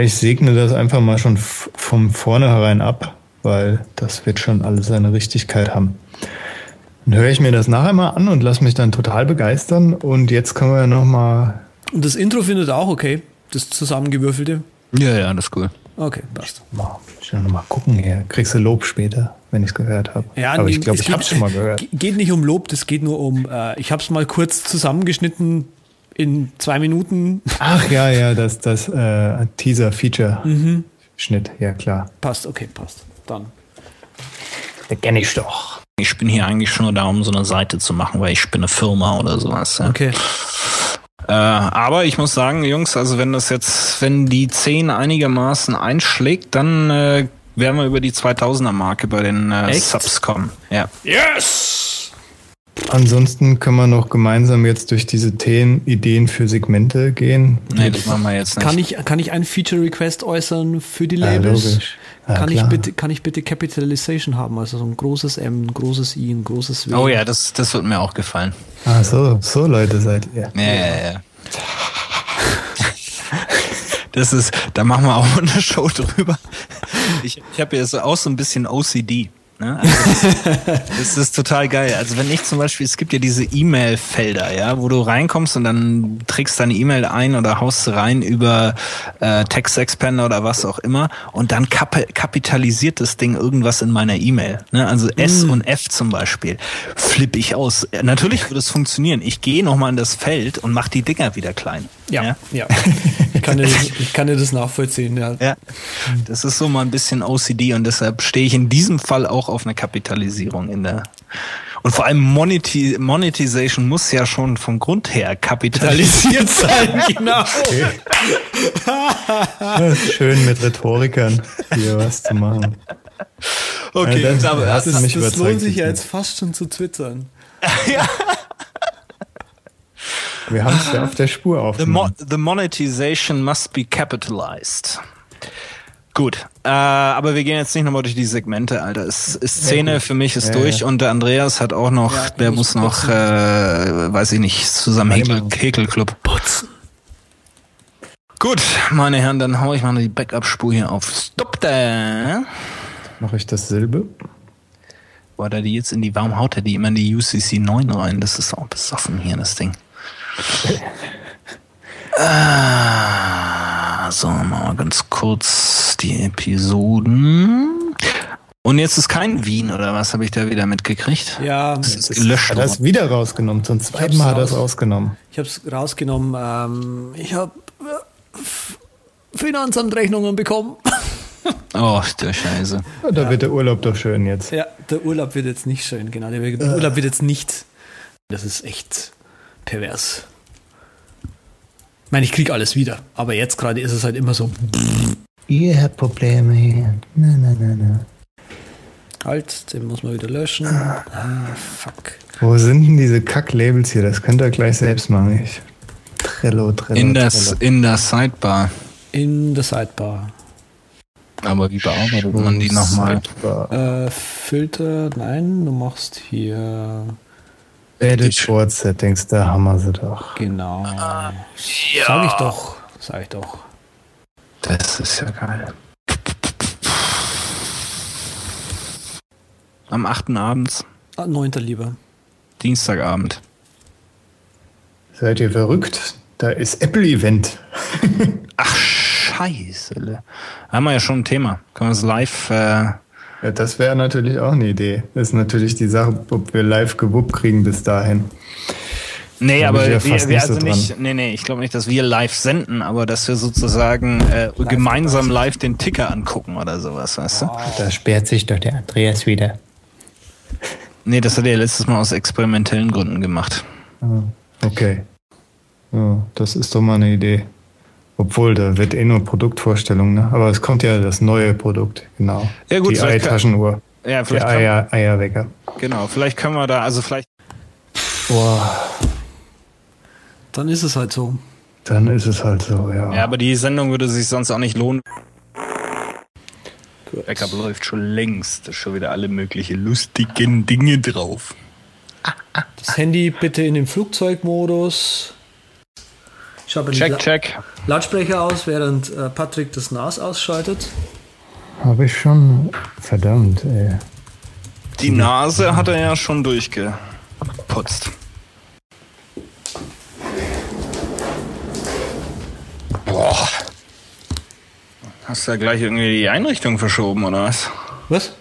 G: Ich segne das einfach mal schon von vornherein ab, weil das wird schon alles seine Richtigkeit haben. Dann höre ich mir das nachher mal an und lasse mich dann total begeistern. Und jetzt können wir ja noch mal.
B: Und das Intro findet ihr auch okay, das zusammengewürfelte.
D: Ja, ja, das ist cool.
B: Okay, passt.
G: mal schon noch mal gucken hier. Kriegst du Lob später, wenn ich es gehört habe. Aber ich glaube, ich habe es schon mal gehört.
B: Ge- Geht nicht um Lob, das geht nur um, äh, ich habe es mal kurz zusammengeschnitten in zwei Minuten.
G: Ach ja, ja, das, das äh, Teaser-Feature-Schnitt. Ja, klar.
B: Passt, okay, passt. Dann.
G: Den kenne ich doch.
D: Ich bin hier eigentlich schon nur da, um so eine Seite zu machen, weil ich bin eine Firma oder sowas. Ja.
B: Okay.
D: Äh, aber ich muss sagen, Jungs, also wenn das jetzt, wenn die 10 einigermaßen einschlägt, dann äh, werden wir über die 2000er Marke bei den äh? Subs kommen. Ja.
B: Yes!
G: Ansonsten können wir noch gemeinsam jetzt durch diese zehn Ideen für Segmente gehen.
D: Nee, das machen wir jetzt nicht.
B: Kann ich, kann ich einen Feature-Request äußern für die
G: Ja,
B: Labels?
G: logisch. Ja,
B: kann, ich bitte, kann ich bitte Capitalization haben? Also so ein großes M, ein großes I, ein großes W.
D: oh ja, das, das wird mir auch gefallen.
G: Ah, so, so Leute seid ihr.
D: Ja, ja, ja. Das ist, da machen wir auch eine Show drüber. Ich, ich habe ja so auch so ein bisschen OCD. Ne? Also das, ist total geil. Also wenn ich zum Beispiel, es gibt ja diese E-Mail-Felder, ja, wo du reinkommst und dann trägst deine E-Mail ein oder haust rein über äh, Text Expander oder was auch immer und dann kap kapitalisiert das Ding irgendwas in meiner E-Mail. Ne? Also S und F zum Beispiel. Flippe ich aus. Natürlich würde es funktionieren. Ich gehe nochmal in das Feld und mache die Dinger wieder klein.
B: Ja, ja. Ich, kann dir das, ich kann dir das nachvollziehen, ja.
D: Ja, das ist so mal ein bisschen OCD und deshalb stehe ich in diesem Fall auch auf eine Kapitalisierung in der. Und vor allem Moneti Monetization muss ja schon vom Grund her kapitalisiert sein.
B: genau.
G: Ja, schön mit Rhetorikern hier was zu machen.
D: Okay,
G: Ja, das-
D: aber
G: das
D: das,
G: ist mich
B: Das lohnt sich ja jetzt fast schon zu twittern.
G: Wir haben es ja auf der Spur
D: the, mo the monetization must be capitalized. Gut, äh, aber wir gehen jetzt nicht nochmal durch die Segmente, Alter. Es, ist Szene für mich ist
G: Ja,
D: durch
G: ja.
D: und der Andreas hat auch noch, der
B: muss
D: muss, noch, äh, weiß ich nicht, zusammen Häkel. Häkelclub.
B: Putzen.
D: Gut, meine Herren, dann hau ich mal die Backup-Spur hier auf Stop da.
G: Mache ich dasselbe?
D: Boah, da die jetzt in die, warum haut er die immer in die UCC 9 rein? Das ist auch besoffen hier, das Ding. ah, so, mal ganz kurz die Episoden. Und jetzt ist kein Wien, oder was habe ich da wieder mitgekriegt?
B: Ja,
D: Das ist gelöscht.
G: Hat er es wieder rausgenommen? Zum zweiten Mal hat er es
B: raus.
G: rausgenommen.
B: ich habe es rausgenommen. Ähm, ich habe Finanzamtrechnungen bekommen.
D: Oh, der Scheiße.
G: Ja, da wird der Urlaub doch schön jetzt.
B: Ja, der Urlaub wird jetzt nicht schön, genau. Der Urlaub wird jetzt nicht. Das ist echt pervers. Ich meine, ich krieg alles wieder, aber jetzt gerade ist es halt immer so.
G: Ihr habt Probleme hier. Na, na, na, na.
B: Halt, den muss man wieder löschen. Ah, fuck.
G: Wo sind denn diese Kack-Labels hier? Das könnt ihr gleich selbst machen. Ich. Trello, Trello.
D: In das,
G: Trello.
D: in der Sidebar.
B: In der Sidebar.
D: Aber wie bearbeitet man die nochmal?
B: Äh, Filter, nein, du machst hier.
G: Edit Board Settings, da haben wir sie doch.
B: Genau. Sag ich doch. Sag ich doch.
D: Das ist ja geil. Am 8. abends,
B: Ah, 9. lieber.
D: Dienstagabend.
G: Seid ihr verrückt? Da ist Apple-Event.
D: Ach, scheiße. Haben wir ja schon ein Thema. Können wir es live... Äh,
G: Ja, das wäre natürlich auch eine Idee. Das ist natürlich die Sache, ob wir live gewuppt kriegen bis dahin.
D: nee, aber wir,
G: fast
D: wir
G: nicht so
D: also nicht... Nee, nee, ich glaube nicht, dass wir live senden, aber dass wir sozusagen äh, gemeinsam live den Ticker angucken oder sowas, weißt du?
G: Da sperrt sich doch der Andreas wieder.
D: Nee, das hat er letztes Mal aus experimentellen Gründen gemacht.
G: Okay. Ja, das ist doch mal eine Idee. Obwohl, da wird eh nur Produktvorstellung, ne? Aber es kommt ja das neue Produkt, genau.
D: Ja, gut,
G: die
D: kann-
G: Eitaschenuhr.
D: Ja,
G: Der
D: vielleicht kann,
G: Eier, Eierwecker.
D: genau, vielleicht können wir da, also vielleicht
G: Boah,
B: Dann ist es halt so.
G: dann ist es halt so, ja.
D: Ja, aber die Sendung würde sich sonst auch nicht lohnen. Backup läuft schon längst. Da ist schon wieder alle möglichen lustigen Dinge drauf.
B: Das Handy bitte in den Flugzeugmodus. Ich habe den
D: Check,
B: La
D: check.
B: Lautsprecher aus, während äh, Patrick das NAS ausschaltet.
G: Habe ich schon. Verdammt, ey.
D: Die Nase hat er ja schon durchgeputzt. Boah. Hast du ja gleich irgendwie die Einrichtung verschoben, oder was?
B: Was?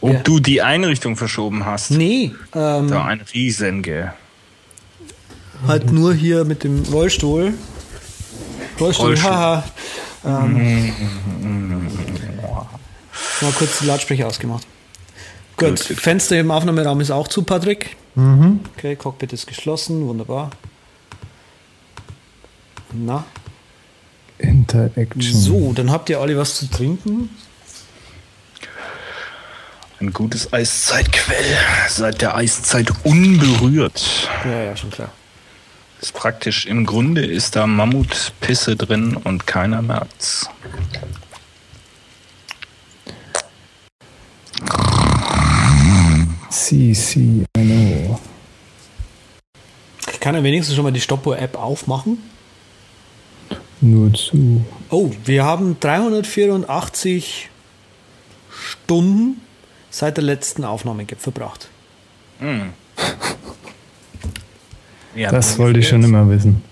D: Ob
B: Ja.
D: du die Einrichtung verschoben hast?
B: Nee, ähm,
D: Da ein Riesenge.
B: Halt nur hier mit dem Rollstuhl. Rollstuhl,
D: Rollstuhl.
B: haha. Ähm, mal kurz die Lautsprecher ausgemacht. Gut,
D: Gut, gut.
B: Fenster im Aufnahmeraum ist auch zu, Patrick.
G: Mhm.
B: Okay, Cockpit ist geschlossen, wunderbar. Na,
G: Interaction.
B: so, dann habt ihr alle was zu trinken.
D: Ein gutes Eiszeitquell. Seit der Eiszeit unberührt.
B: Ja, ja, schon klar.
D: Ist praktisch im Grunde ist da Mammutpisse drin und keiner merkt's.
G: C, C, I know.
B: Ich kann ja wenigstens schon mal die Stoppuhr-App aufmachen.
G: Nur zu.
B: Oh, wir haben 384 Stunden seit der letzten Aufnahme verbracht.
D: Ja,
G: Das wollte ich schon immer wissen.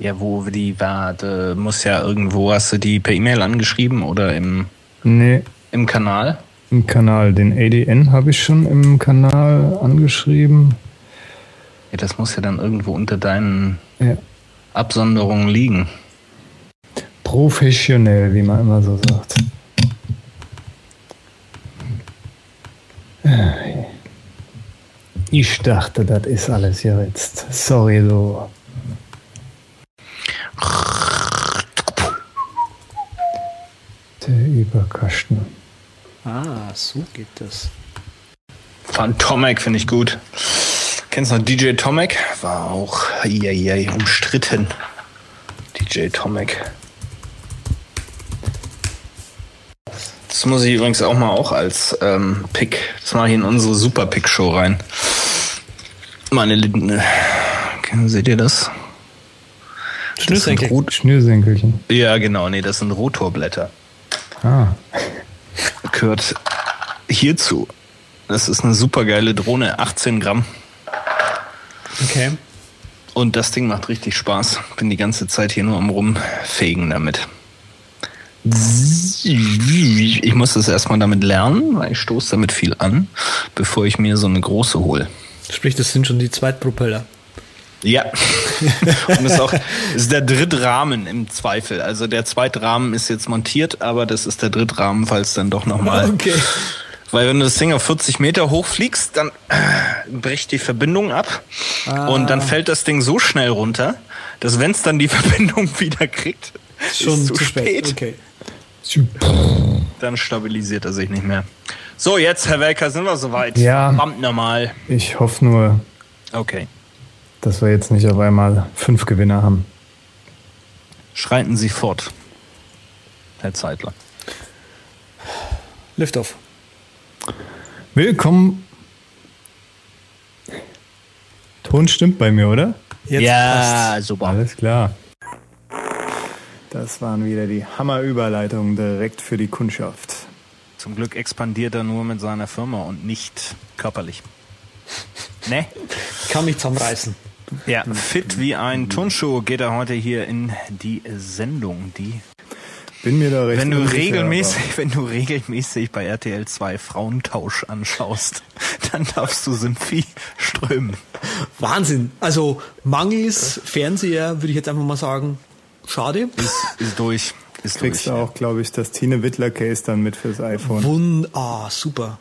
D: Ja, wo die war, da muss ja irgendwo, hast du die per E-Mail angeschrieben oder im,
G: Nee,
D: im Kanal?
G: im Kanal. Den ADN habe ich schon im Kanal angeschrieben.
D: Ja, das muss ja dann irgendwo unter deinen
G: Ja.
D: Absonderungen liegen.
G: Professionell, wie man immer so sagt. Ich dachte, das ist alles jetzt. Sorry, so. Der Überkasten.
B: Ah, so geht das.
D: Phantomic finde ich gut. Kennst du noch DJ Tomek? War auch eieiei, umstritten. DJ Tomek. Das muss ich übrigens auch mal auch als ähm, Pick. Das mache ich in unsere Super Pick Show rein. Meine Linde. Seht ihr das?
B: Schnürsenkel.
D: Rot
G: Schnürsenkelchen.
D: ja, genau. Nee, das sind Rotorblätter.
G: Ah,
D: Gehört hierzu. Das ist eine super geile Drohne. 18 Gramm.
B: Okay.
D: Und das Ding macht richtig Spaß. Bin die ganze Zeit hier nur am Rumfegen damit. Ich muss das erstmal damit lernen, weil ich stoße damit viel an, bevor ich mir so eine große hole.
B: Sprich, das sind schon die Zweitpropeller.
D: Ja. Und ist auch ist der Drittrahmen im Zweifel. Also der zweite Rahmen ist jetzt montiert, aber das ist der Drittrahmen, falls dann doch nochmal.
B: Okay.
D: Weil wenn du das Ding auf 40 Meter hochfliegst, dann bricht die Verbindung ab. Und dann fällt das Ding so schnell runter, dass wenn es dann die Verbindung wieder kriegt,
B: Schon
D: ist
B: zu, spät. Okay.
D: dann stabilisiert er sich nicht mehr. So, jetzt, Herr Welker, sind wir soweit.
G: Ja.
D: Bammt normal.
G: Ich hoffe nur,
D: Okay.
G: dass wir jetzt nicht auf einmal fünf Gewinner haben.
D: Schreiten Sie fort, Herr Zeitler.
B: Liftoff.
G: Willkommen. Ton stimmt bei mir, oder?
B: Jetzt
D: ja, super.
G: Alles klar. Das waren wieder die Hammerüberleitungen direkt für die Kundschaft.
D: Zum Glück expandiert er nur mit seiner Firma und nicht körperlich. Ne?
B: Kann mich zusammenreißen.
D: Ja, fit wie ein Turnschuh geht er heute hier in die Sendung, die
G: Bin mir da recht
D: wenn du
G: unsicher,
D: regelmäßig, wenn du regelmäßig bei RTL 2 Frauentausch anschaust, dann darfst du Symphi strömen.
B: Wahnsinn. Also mangels Fernseher würde ich jetzt einfach mal sagen, schade.
D: Ist, ist durch. Ist
G: aber Kriegst du auch, glaube ich, das Tine Wittler Case dann mit fürs iPhone.
B: Wund ah, super.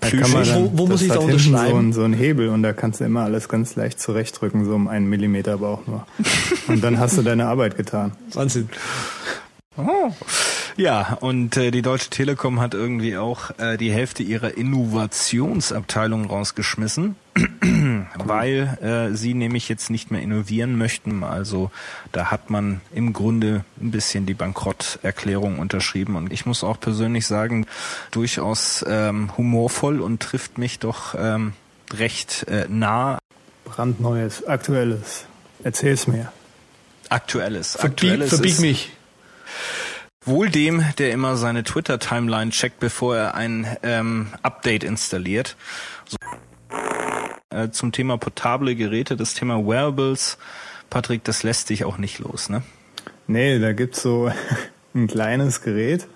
G: Da kann man dann,
B: Wo- wo muss
G: das
B: ich da
G: hinten so
B: unterschreiben?
G: ein, so ein Hebel und da kannst du immer alles ganz leicht zurechtdrücken, so um einen Millimeter aber auch nur. Und dann hast du deine Arbeit getan.
B: Wahnsinn.
D: Oh. Ja, und äh, die Deutsche Telekom hat irgendwie auch äh, die Hälfte ihrer Innovationsabteilung rausgeschmissen, weil äh, sie nämlich jetzt nicht mehr innovieren möchten. Also da hat man im Grunde ein bisschen die Bankrotterklärung unterschrieben. Und ich muss auch persönlich sagen, durchaus ähm, humorvoll und trifft mich doch ähm, recht äh, nah.
G: Brandneues, aktuelles. Erzähl's mir.
D: Aktuelles.
B: Verbieg,
D: Aktuelles
B: verbieg
D: ist-
B: mich.
D: Wohl dem, der immer seine Twitter-Timeline checkt, bevor er ein ähm, Update installiert. So, äh, zum Thema portable Geräte, das Thema Wearables. Patrick, das lässt dich auch nicht los, ne?
G: Nee, da gibt's so ein kleines Gerät.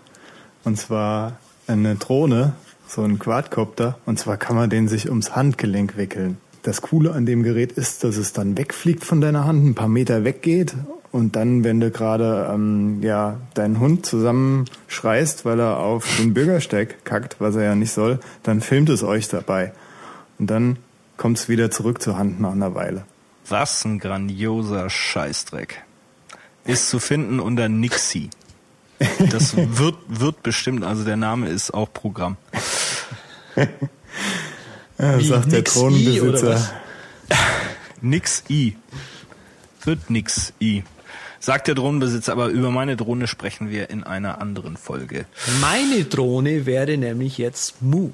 G: Und zwar eine Drohne, so ein Quadcopter. Und zwar kann man den sich ums Handgelenk wickeln. Das Coole an dem Gerät ist, dass es dann wegfliegt von deiner Hand, ein paar Meter weggeht. Und dann, wenn du gerade ähm, ja, deinen Hund zusammenschreist, weil er auf den Bürgersteig kackt, was er ja nicht soll, dann filmt es euch dabei. Und dann kommt's wieder zurück zur Hand nach einer Weile.
D: Was ein grandioser Scheißdreck. Ist zu finden unter Nixie. Das wird, wird bestimmt, also der Name ist auch Programm.
G: Ja, sagt der
B: nix was?
D: Nix I. Wird nix I. Sagt der Drohnenbesitzer, aber über meine Drohne sprechen wir in einer anderen Folge.
B: Meine Drohne wäre nämlich jetzt Mu.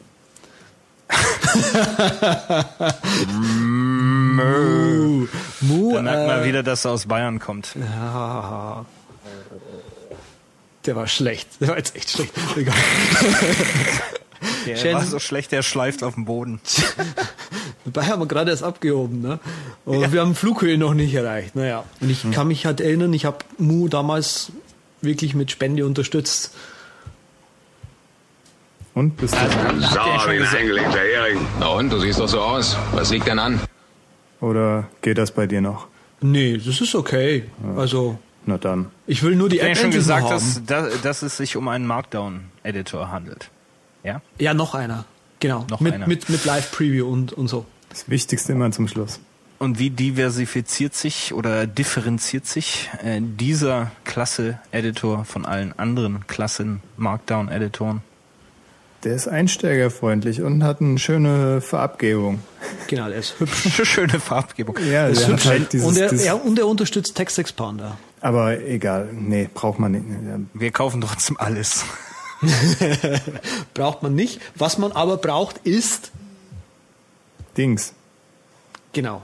B: Mu. Mu.
D: Da merkt man
B: äh,
D: wieder, dass er aus Bayern kommt.
B: ja. Der war schlecht. Der war jetzt echt schlecht. Egal.
D: Der
B: Shen-
D: war so schlecht, der schleift auf dem Boden.
B: Dabei haben wir gerade erst abgehoben, ne? Und wir haben Flughöhe noch nicht erreicht. Naja. Und ich kann mich halt erinnern, ich habe Mu damals wirklich mit Spende unterstützt.
G: Und bist du
D: Habt ihr
J: So,
D: schon
J: wie ein
D: gesagt-
J: eingelegter Hering.
K: Na und, du siehst doch so aus. Was liegt denn an?
G: Oder geht das bei dir noch?
B: Nee, das ist okay. Also,
G: Na dann.
B: ich will nur die
D: Ich habe
B: App
D: ja schon gesagt, dass,
B: haben.
D: dass, dass es sich um einen Markdown-Editor handelt. Ja?
B: Ja, noch einer. Genau.
D: Noch
B: mit,
D: einer.
B: mit, mit Live-Preview und, und so.
G: Das Wichtigste immer zum Schluss.
D: Und wie diversifiziert sich oder differenziert sich äh, dieser Klasse-Editor von allen anderen Klassen-Markdown-Editoren?
G: Der ist einsteigerfreundlich und hat eine schöne Farbgebung.
B: Genau, der ist hübsch.
D: Schöne Farbgebung.
G: Ja,
B: ist
G: der
B: hübsch.
G: hat halt dieses,
B: und, er, ja, und er unterstützt Text Expander.
G: aber egal, nee, braucht man nicht.
D: Wir kaufen trotzdem alles.
B: Braucht man nicht. Was man aber braucht, ist,
G: Dings.
B: genau,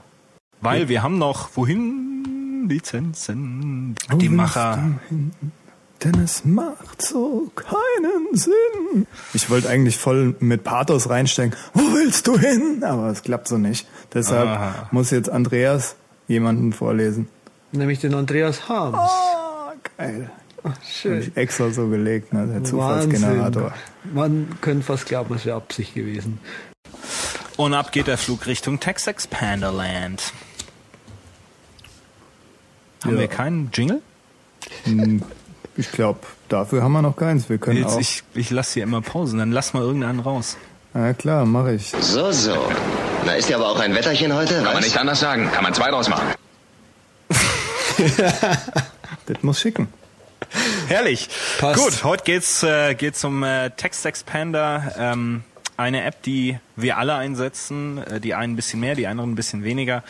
D: Weil wir haben noch, wohin Lizenzen? Die Macher.
G: Denn es macht so keinen Sinn. Ich wollte eigentlich voll mit Pathos reinstecken. Wo willst du hin? Aber es klappt so nicht. Deshalb
D: Aha.
G: muss jetzt Andreas jemanden vorlesen.
B: nämlich den Andreas Harms.
G: Ah, geil. Hab
B: Schön.
G: ich extra so gelegt, ne? Der Zufallsgenerator.
B: Man könnte fast glauben, es wäre Absicht gewesen.
D: Und ab geht der Flug Richtung Text Expanderland. Haben
G: Ja.
D: wir keinen Jingle?
G: Hm, Ich glaube, dafür haben wir noch keins. Wir können
D: Jetzt,
G: auch.
D: ich ich lasse hier immer Pausen, dann lass mal irgendeinen raus.
G: Ja klar, mache ich.
J: So, so. Na, ist ja aber auch ein Wetterchen heute,
K: Kann man
J: was?
K: nicht anders sagen. Kann man zwei draus machen.
G: Das muss schicken.
D: Herrlich.
B: Passt.
D: Gut, heute geht's äh, geht's um äh, Text Expander, ähm, eine App, die wir alle einsetzen, äh, die einen ein bisschen mehr, die anderen ein bisschen weniger.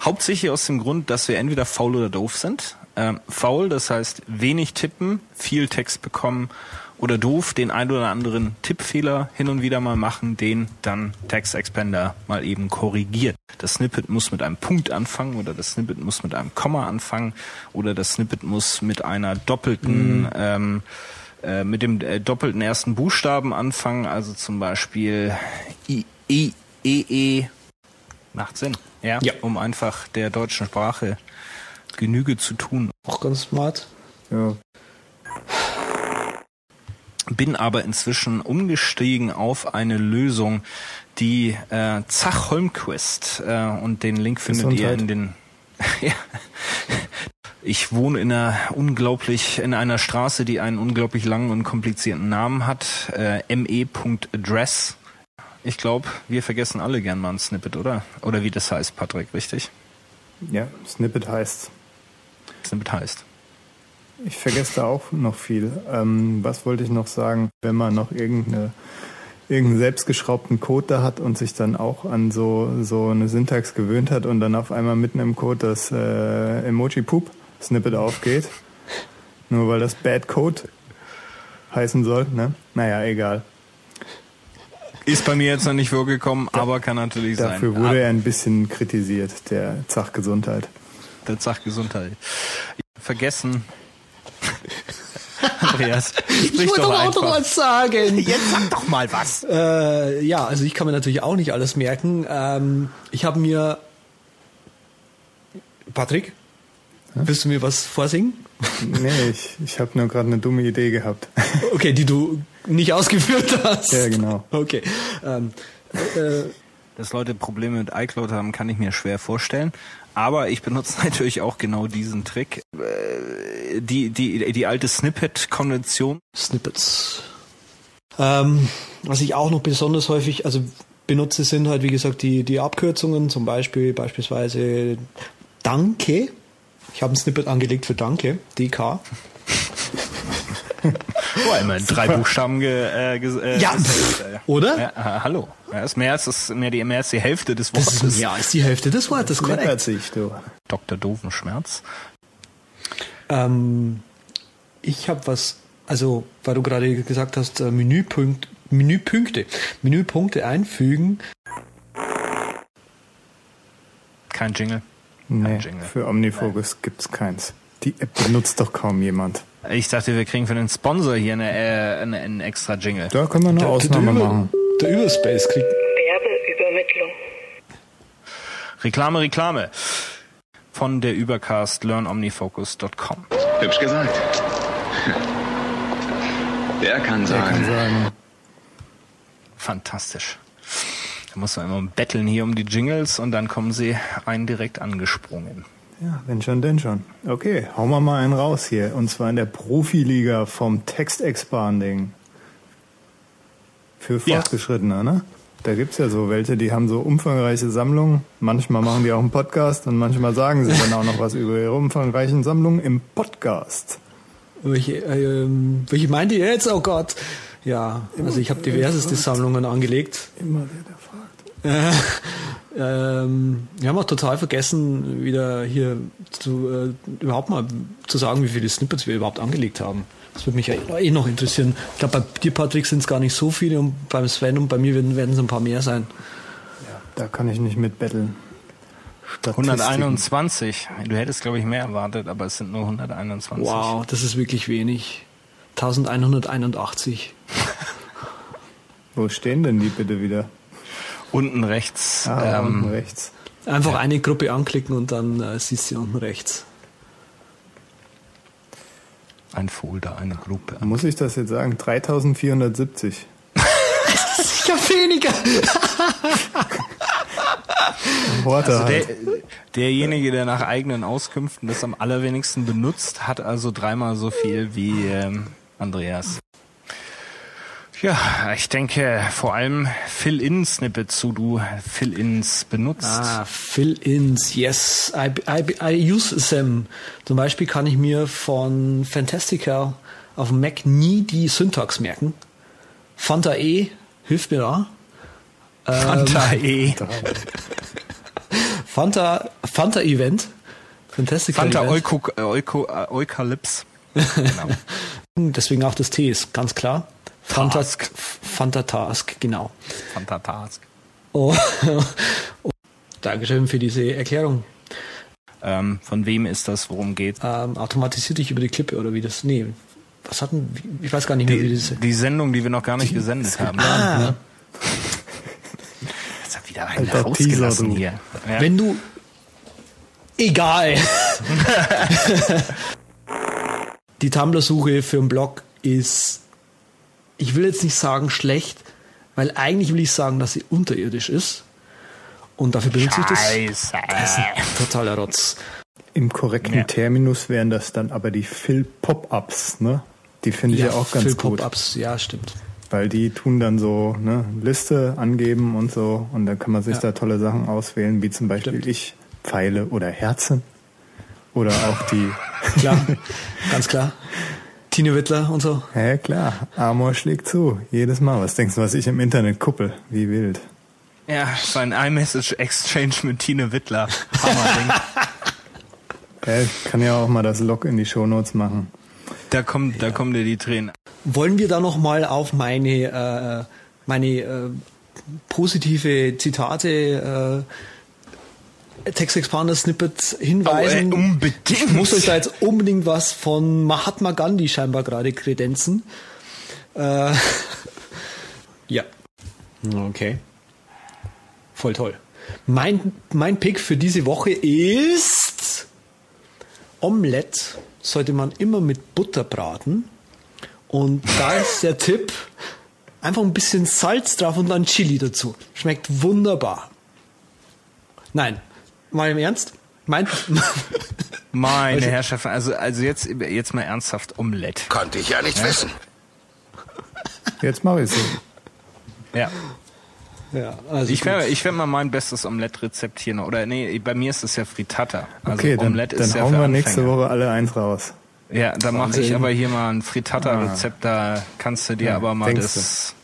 D: Hauptsächlich aus dem Grund, dass wir entweder faul oder doof sind. Ähm, faul, das heißt wenig tippen, viel Text bekommen oder doof, den ein oder anderen Tippfehler hin und wieder mal machen, den dann Text Expander mal eben korrigiert. Das Snippet muss mit einem Punkt anfangen oder das Snippet muss mit einem Komma anfangen oder das Snippet muss mit einer doppelten ähm, äh, mit dem äh, doppelten ersten Buchstaben anfangen, also zum Beispiel I, I, E, E. Macht Sinn, ja,
B: Ja.
D: um einfach der deutschen Sprache Genüge zu tun.
B: Auch ganz smart.
G: Ja.
D: Bin aber inzwischen umgestiegen auf eine Lösung, die äh, Zach Holmquist äh, und den Link findet ihr
G: Gesundheit.
D: in den. ja. Ich wohne in einer unglaublich in einer Straße, die einen unglaublich langen und komplizierten Namen hat. Äh, me.address. Ich glaube, wir vergessen alle gern mal ein Snippet, oder? Oder wie das heißt, Patrick, richtig?
G: ja, Snippet heißt.
D: Snippet heißt.
G: Ich vergesse da auch noch viel. Ähm, was wollte ich noch sagen? Wenn man noch irgendeine, irgendeinen selbstgeschraubten Code da hat und sich dann auch an so, so eine Syntax gewöhnt hat und dann auf einmal mitten im Code das äh, Emoji-Poop-Snippet aufgeht, nur weil das Bad Code heißen soll, ne? Naja, egal.
D: Ist bei mir jetzt noch nicht vorgekommen, aber kann natürlich sein.
G: Dafür wurde er ein bisschen kritisiert, der Zach Gesundheit.
D: Der Zach Gesundheit. Vergessen. Andreas, sprich
B: ich wollte
D: doch
B: doch auch noch was sagen.
D: Jetzt sag doch mal was.
B: Äh, ja, also ich kann mir natürlich auch nicht alles merken. Ähm, ich habe mir. Patrick, willst du mir was vorsingen?
G: Nee, ich, ich habe nur gerade eine dumme Idee gehabt.
B: Okay, die du nicht ausgeführt hast.
G: Ja, genau.
B: Okay. Ähm, äh,
D: Dass Leute Probleme mit iCloud haben, kann ich mir schwer vorstellen. Aber ich benutze natürlich auch genau diesen Trick. Äh, Die, die, die alte Snippet-Konvention.
B: Snippets. Ähm, was ich auch noch besonders häufig, also benutze, sind halt wie gesagt die, die Abkürzungen, zum Beispiel beispielsweise Danke. Ich habe ein Snippet angelegt für Danke, DK.
D: Oh, immer drei Buchstaben ge, äh, ge, äh,
B: Ja,
D: äh,
B: oder?
D: Ja, äh, hallo. Ja, ist mehr als das, mehr, die, mehr als die Hälfte des
B: Das
D: Wortes.
B: ist mehr als die Hälfte des Wortes, korrekt.
G: sich, du.
D: Dr. Doofenschmerz.
B: Ähm, ich habe was, also weil du gerade gesagt hast, äh, Menüpunkt, Menüpunkte, Menüpunkte einfügen.
D: Kein Jingle.
G: Nee,
D: Jingle.
G: für Omnifocus gibt's keins. Die App benutzt doch kaum jemand.
D: Ich dachte, wir kriegen für den Sponsor hier eine, äh, eine, einen extra Jingle.
G: Da können wir eine Ausnahme
B: Über-
G: machen.
B: Der Überspace kriegt
F: Werbeübermittlung.
D: Reklame, Reklame. Von der Übercast learnomnifocus.com.
K: Hübsch gesagt. Der kann
G: Der kann
K: sagen.
G: sagen,
D: Fantastisch. Da muss man immer betteln hier um die Jingles und dann kommen sie einen direkt angesprungen.
G: Ja, wenn schon, denn schon. Okay, hauen wir mal einen raus hier. Und zwar in der Profiliga vom Text Expanding. Für
D: Ja.
G: Fortgeschrittene, ne? Da gibt's ja so welche, die haben so umfangreiche Sammlungen. Manchmal machen die auch einen Podcast und manchmal sagen sie dann auch noch was über ihre umfangreichen Sammlungen im Podcast.
B: Welche, ähm, welche meint ihr jetzt? Oh Gott. Ja, also ich habe diverseste Sammlungen angelegt.
G: Immer der, der fragt.
B: Ähm, wir haben auch total vergessen, wieder hier zu, äh, überhaupt mal zu sagen, wie viele Snippets wir überhaupt angelegt haben. Das würde mich ja eh noch interessieren. Ich glaube, bei dir, Patrick, sind es gar nicht so viele und beim Sven und bei mir werden es ein paar mehr sein.
G: Da kann ich nicht mit betteln. Statistiken.
D: 121. Du hättest, glaube ich, mehr erwartet, aber es sind nur 121.
B: Wow, das ist wirklich wenig. 1181.
G: Wo stehen denn die bitte wieder?
D: Unten rechts.
G: Ah,
D: ähm,
G: unten rechts.
B: Einfach eine Gruppe anklicken und dann äh, siehst du unten rechts.
D: ein Folder, eine Gruppe.
G: Muss ich das jetzt sagen? 3470.
B: Sicher weniger.
G: Worte
D: Also
G: halt.
D: der, derjenige, der nach eigenen Auskünften das am allerwenigsten benutzt, hat also dreimal so viel wie ähm, Andreas. Ja, ich denke vor allem Fill-In-Snippets, wo du Fill-Ins benutzt.
B: Ah, Fill-ins, yes. I, I, I use them. Zum Beispiel kann ich mir von Fantastica auf dem Mac nie die Syntax merken. Fanta E hilft mir da. Ähm,
D: Fanta E.
B: Fanta, Fanta Event. Fantastica
D: Fanta
B: Event.
D: Euko, äh, Euko, äh, Eukalyps. Genau.
B: Deswegen auch das T ist ganz klar. Fanta,
D: Task.
B: Fanta Task, genau.
D: Fanta Task.
B: Oh, oh, Dankeschön für diese Erklärung.
D: Ähm, von wem ist das, worum geht?
B: Ähm, automatisiert dich über die Klippe oder wie das? Nee. Was hatten, ich weiß gar nicht mehr, wie
D: Die,
B: das.
D: die Sendung, die wir noch gar nicht gesendet haben.
B: Ah,
D: Jetzt hat wieder
G: Alter,
D: einer rausgelassen
G: Teaser, du.
D: hier. Ja.
B: wenn du. Egal. die Tumblr-Suche für einen Blog ist, ich will jetzt nicht sagen schlecht, weil eigentlich will ich sagen, dass sie unterirdisch ist. Und dafür benutze ich das.
D: Scheiße.
B: Das ist ein totaler Rotz.
G: Im korrekten
D: Ja.
G: Terminus wären das dann aber die Fill-Pop-Ups, ne? Die finde ich ja, auch ganz
B: für
G: gut.
B: Pop-ups, ja, stimmt.
G: Weil die tun dann so ne, Liste angeben und so und dann kann man sich
B: Ja.
G: da tolle Sachen auswählen, wie zum Beispiel
B: Stimmt.
G: ich Pfeile oder Herzen. Oder auch die,
B: Klar, ganz klar. Tine Wittler und so.
G: ja klar, Amor schlägt zu, jedes Mal. Was denkst du, was ich im Internet kuppel? Wie wild.
D: Ja, so ein iMessage-Exchange mit Tine Wittler. Hammerding.
G: Ja, ich kann ja auch mal das Log in die Shownotes machen.
D: da kommt, da kommen dir die Tränen.
B: Wollen wir da noch mal auf meine, äh, meine äh, positive Zitate äh, Text Expander Snippet hinweisen?
D: Oh, äh, unbedingt.
B: Ich muss euch da jetzt unbedingt was von Mahatma Gandhi scheinbar gerade kredenzen. Äh, ja. Okay. Voll toll. Mein, mein Pick für diese Woche ist Omelette sollte man immer mit Butter braten. Und da ist der Tipp, einfach ein bisschen Salz drauf und dann Chili dazu. Schmeckt wunderbar. Nein, mal im Ernst? Mein,
D: Meine Herrschaften, also, also jetzt, jetzt mal ernsthaft Omelette.
J: Konnte ich ja nicht wissen.
G: Jetzt mache ich so.
D: Ja.
B: ja, also
D: Ich werde ich werd mal mein bestes Omelette-Rezept hier noch, oder nee, bei mir ist es ja Frittata. Also
G: Okay, dann,
D: Omelette
G: dann
D: ist ja
G: hauen wir nächste. Woche alle eins raus.
D: Ja, da mache ich aber hier mal ein Frittata-Rezept, da kannst du dir
G: Ja,
D: aber mal das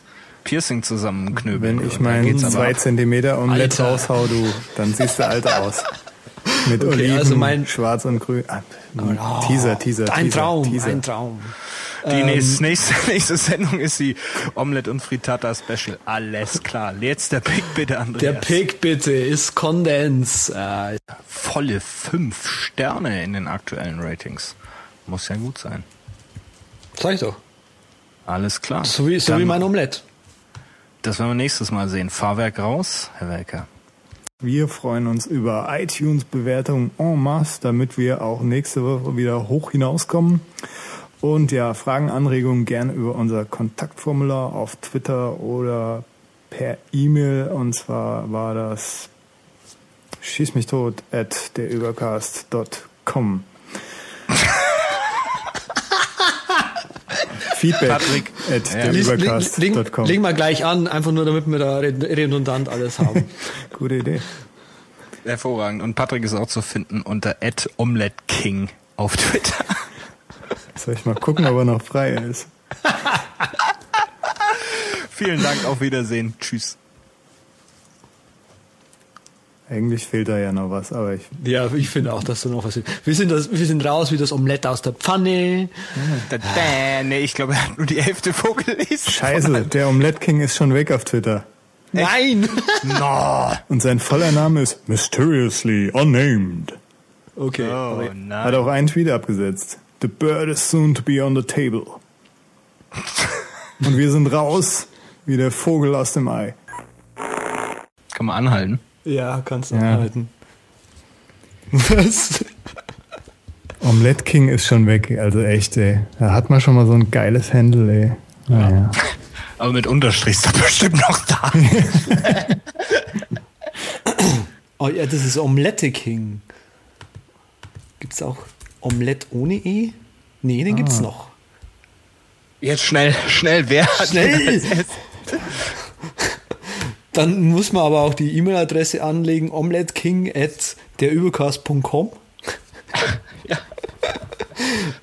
D: Piercing zusammenknöbeln.
G: Wenn ich
D: Und dann
G: mein
D: geht's aber
G: zwei. Zentimeter Omelette
B: Alter.
G: raushau, du, dann siehst du alt aus. Mit
B: Okay,
G: Oliven,
B: also mein-
G: schwarz und grün. Ah,
B: Oh,
G: Teaser, Teaser,
B: Ein
G: Teaser,
B: Traum,
G: Teaser.
B: ein Traum.
D: Die nächste, nächste, nächste Sendung ist die Omelette und Frittata Special. Alles klar. Jetzt der Pick bitte, Andreas.
B: Der Pick bitte ist Kondens. Äh,
D: Volle fünf Sterne in den aktuellen Ratings. Muss ja gut sein.
B: sag ich doch.
D: Alles klar.
B: So wie, so
D: Dann-
B: wie mein Omelette.
D: Das werden wir nächstes Mal sehen. Fahrwerk raus, Herr Welker.
G: Wir freuen uns über iTunes-Bewertungen en masse, damit wir auch nächste Woche wieder hoch hinauskommen. Und ja, Fragen, Anregungen gerne über unser Kontaktformular auf Twitter oder per E-Mail. Und zwar war das schieß mich tot at derübercast.com. Feedback
D: Patrick.
G: at
D: Ja.
G: Derübercast.com.
B: leg mal gleich an, einfach nur damit wir da redundant alles haben.
G: Gute Idee.
D: Hervorragend. Und Patrick ist auch zu finden unter @omeletking auf Twitter.
G: Soll ich mal gucken, ob er noch frei ist?
D: Vielen Dank, auf Wiedersehen. Tschüss.
G: Eigentlich fehlt da ja noch was, aber ich
B: ja, ich finde auch, dass da noch was ist. Wir sind, das, wir sind raus wie das Omelette aus der Pfanne.
D: Da, da, nee, ich glaube, er hat nur die Hälfte vorgelesen.
G: Scheiße, der Omelette King ist schon weg auf Twitter.
B: Nein!
D: No.
G: Und sein voller Name ist Mysteriously Unnamed.
B: Okay.
D: Oh,
B: aber-
G: Hat
D: nein.
G: auch einen Tweet abgesetzt. The bird is soon to be on the table. Und wir sind raus, wie der Vogel aus dem Ei.
D: Kann man anhalten.
B: Ja, kannst du
G: Ja.
B: anhalten. Was?
G: Omelette King ist schon weg, also echt, ey. Da hat man schon mal so ein geiles Handle, ey. Naja.
D: Aber mit Unterstrich ist er bestimmt noch da.
B: Oh ja, das ist Omelette King. Gibt es auch Omelette ohne E? Nee, den gibt's noch.
D: Jetzt schnell, schnell, wer hat
B: Schnell! Dann muss man aber auch die E-Mail-Adresse anlegen, omeletteking at derübercast.com.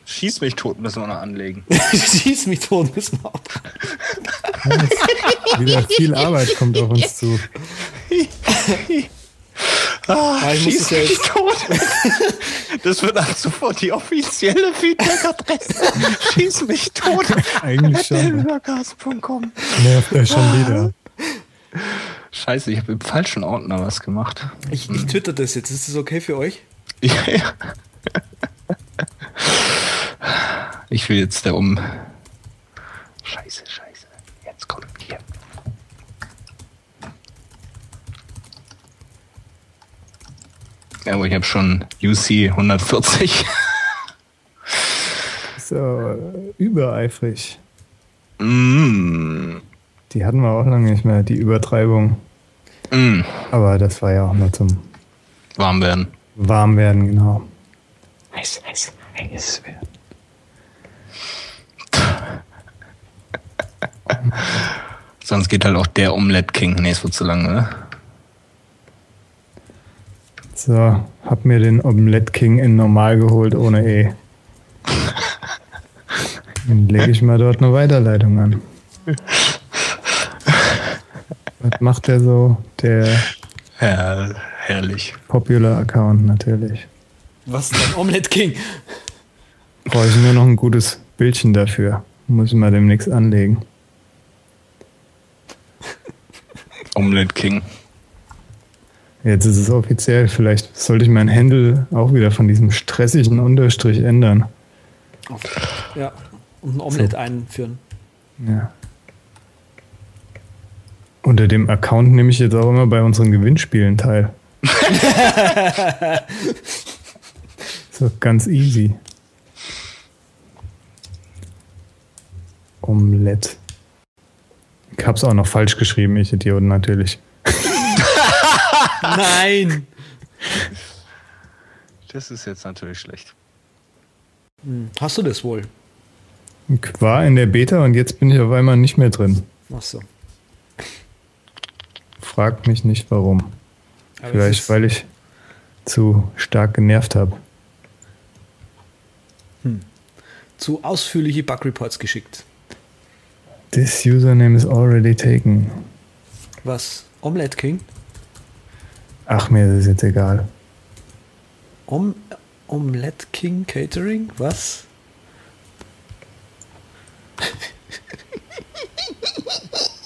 D: Schieß mich tot müssen wir noch anlegen.
B: Schieß mich tot, müssen wir ab.
G: Wieder viel Arbeit kommt auf uns zu.
B: Ah, ich muss
D: Schieß
B: ja
D: mich
B: jetzt,
D: tot. Das wird ab sofort die offizielle Feedback-Adresse. Schieß mich tot.
G: Eigentlich schon. Nervt er schon wieder.
D: Scheiße, ich habe im falschen Ordner was gemacht.
B: ich, ich twitter das jetzt. Ist das okay für euch?
D: Ja, ja. Ich will jetzt der um. Scheiße, scheiße. Jetzt kommt hier. Ja, aber ich habe schon UC 140.
G: So, übereifrig.
D: mm.
G: Die hatten wir auch lange nicht mehr, die Übertreibung.
D: Mm.
G: Aber das war ja auch nur zum
D: Warm werden.
G: Warmwerden, genau.
D: Heiß, heiß, heiß werden. Sonst geht halt auch der Omelette King. Nee, es wird zu lang, oder?
G: So, hab mir den Omelette King in normal geholt ohne E. Dann lege ich mal dort eine Weiterleitung an. Was macht der so? Der
D: Ja, herrlich.
G: Popular Account natürlich.
B: Was denn? Omelette King.
G: Brauche ich nur noch ein gutes Bildchen dafür. Muss ich mal demnächst anlegen.
D: Omelette King.
G: Jetzt ist es offiziell. Vielleicht sollte ich mein Handle auch wieder von diesem stressigen Unterstrich ändern.
B: Ja. Und ein Omelette einführen.
G: Ja. Unter dem Account nehme ich jetzt auch immer bei unseren Gewinnspielen teil. so ganz easy. Omelette. Ich hab's auch noch falsch geschrieben, ich Idiot, natürlich.
B: Nein!
D: Das ist jetzt natürlich schlecht.
B: Hm, Hast du das wohl?
G: Ich war in der Beta und jetzt bin ich auf einmal nicht mehr drin.
B: Ach so.
G: Fragt mich nicht warum.
B: Aber
G: Vielleicht, weil ich zu stark genervt habe.
B: Zu ausführliche Bug Reports geschickt.
G: This username is already taken.
B: Was? Omelette King?
G: Ach, mir ist es jetzt egal.
B: Om Omelette King Catering? Was?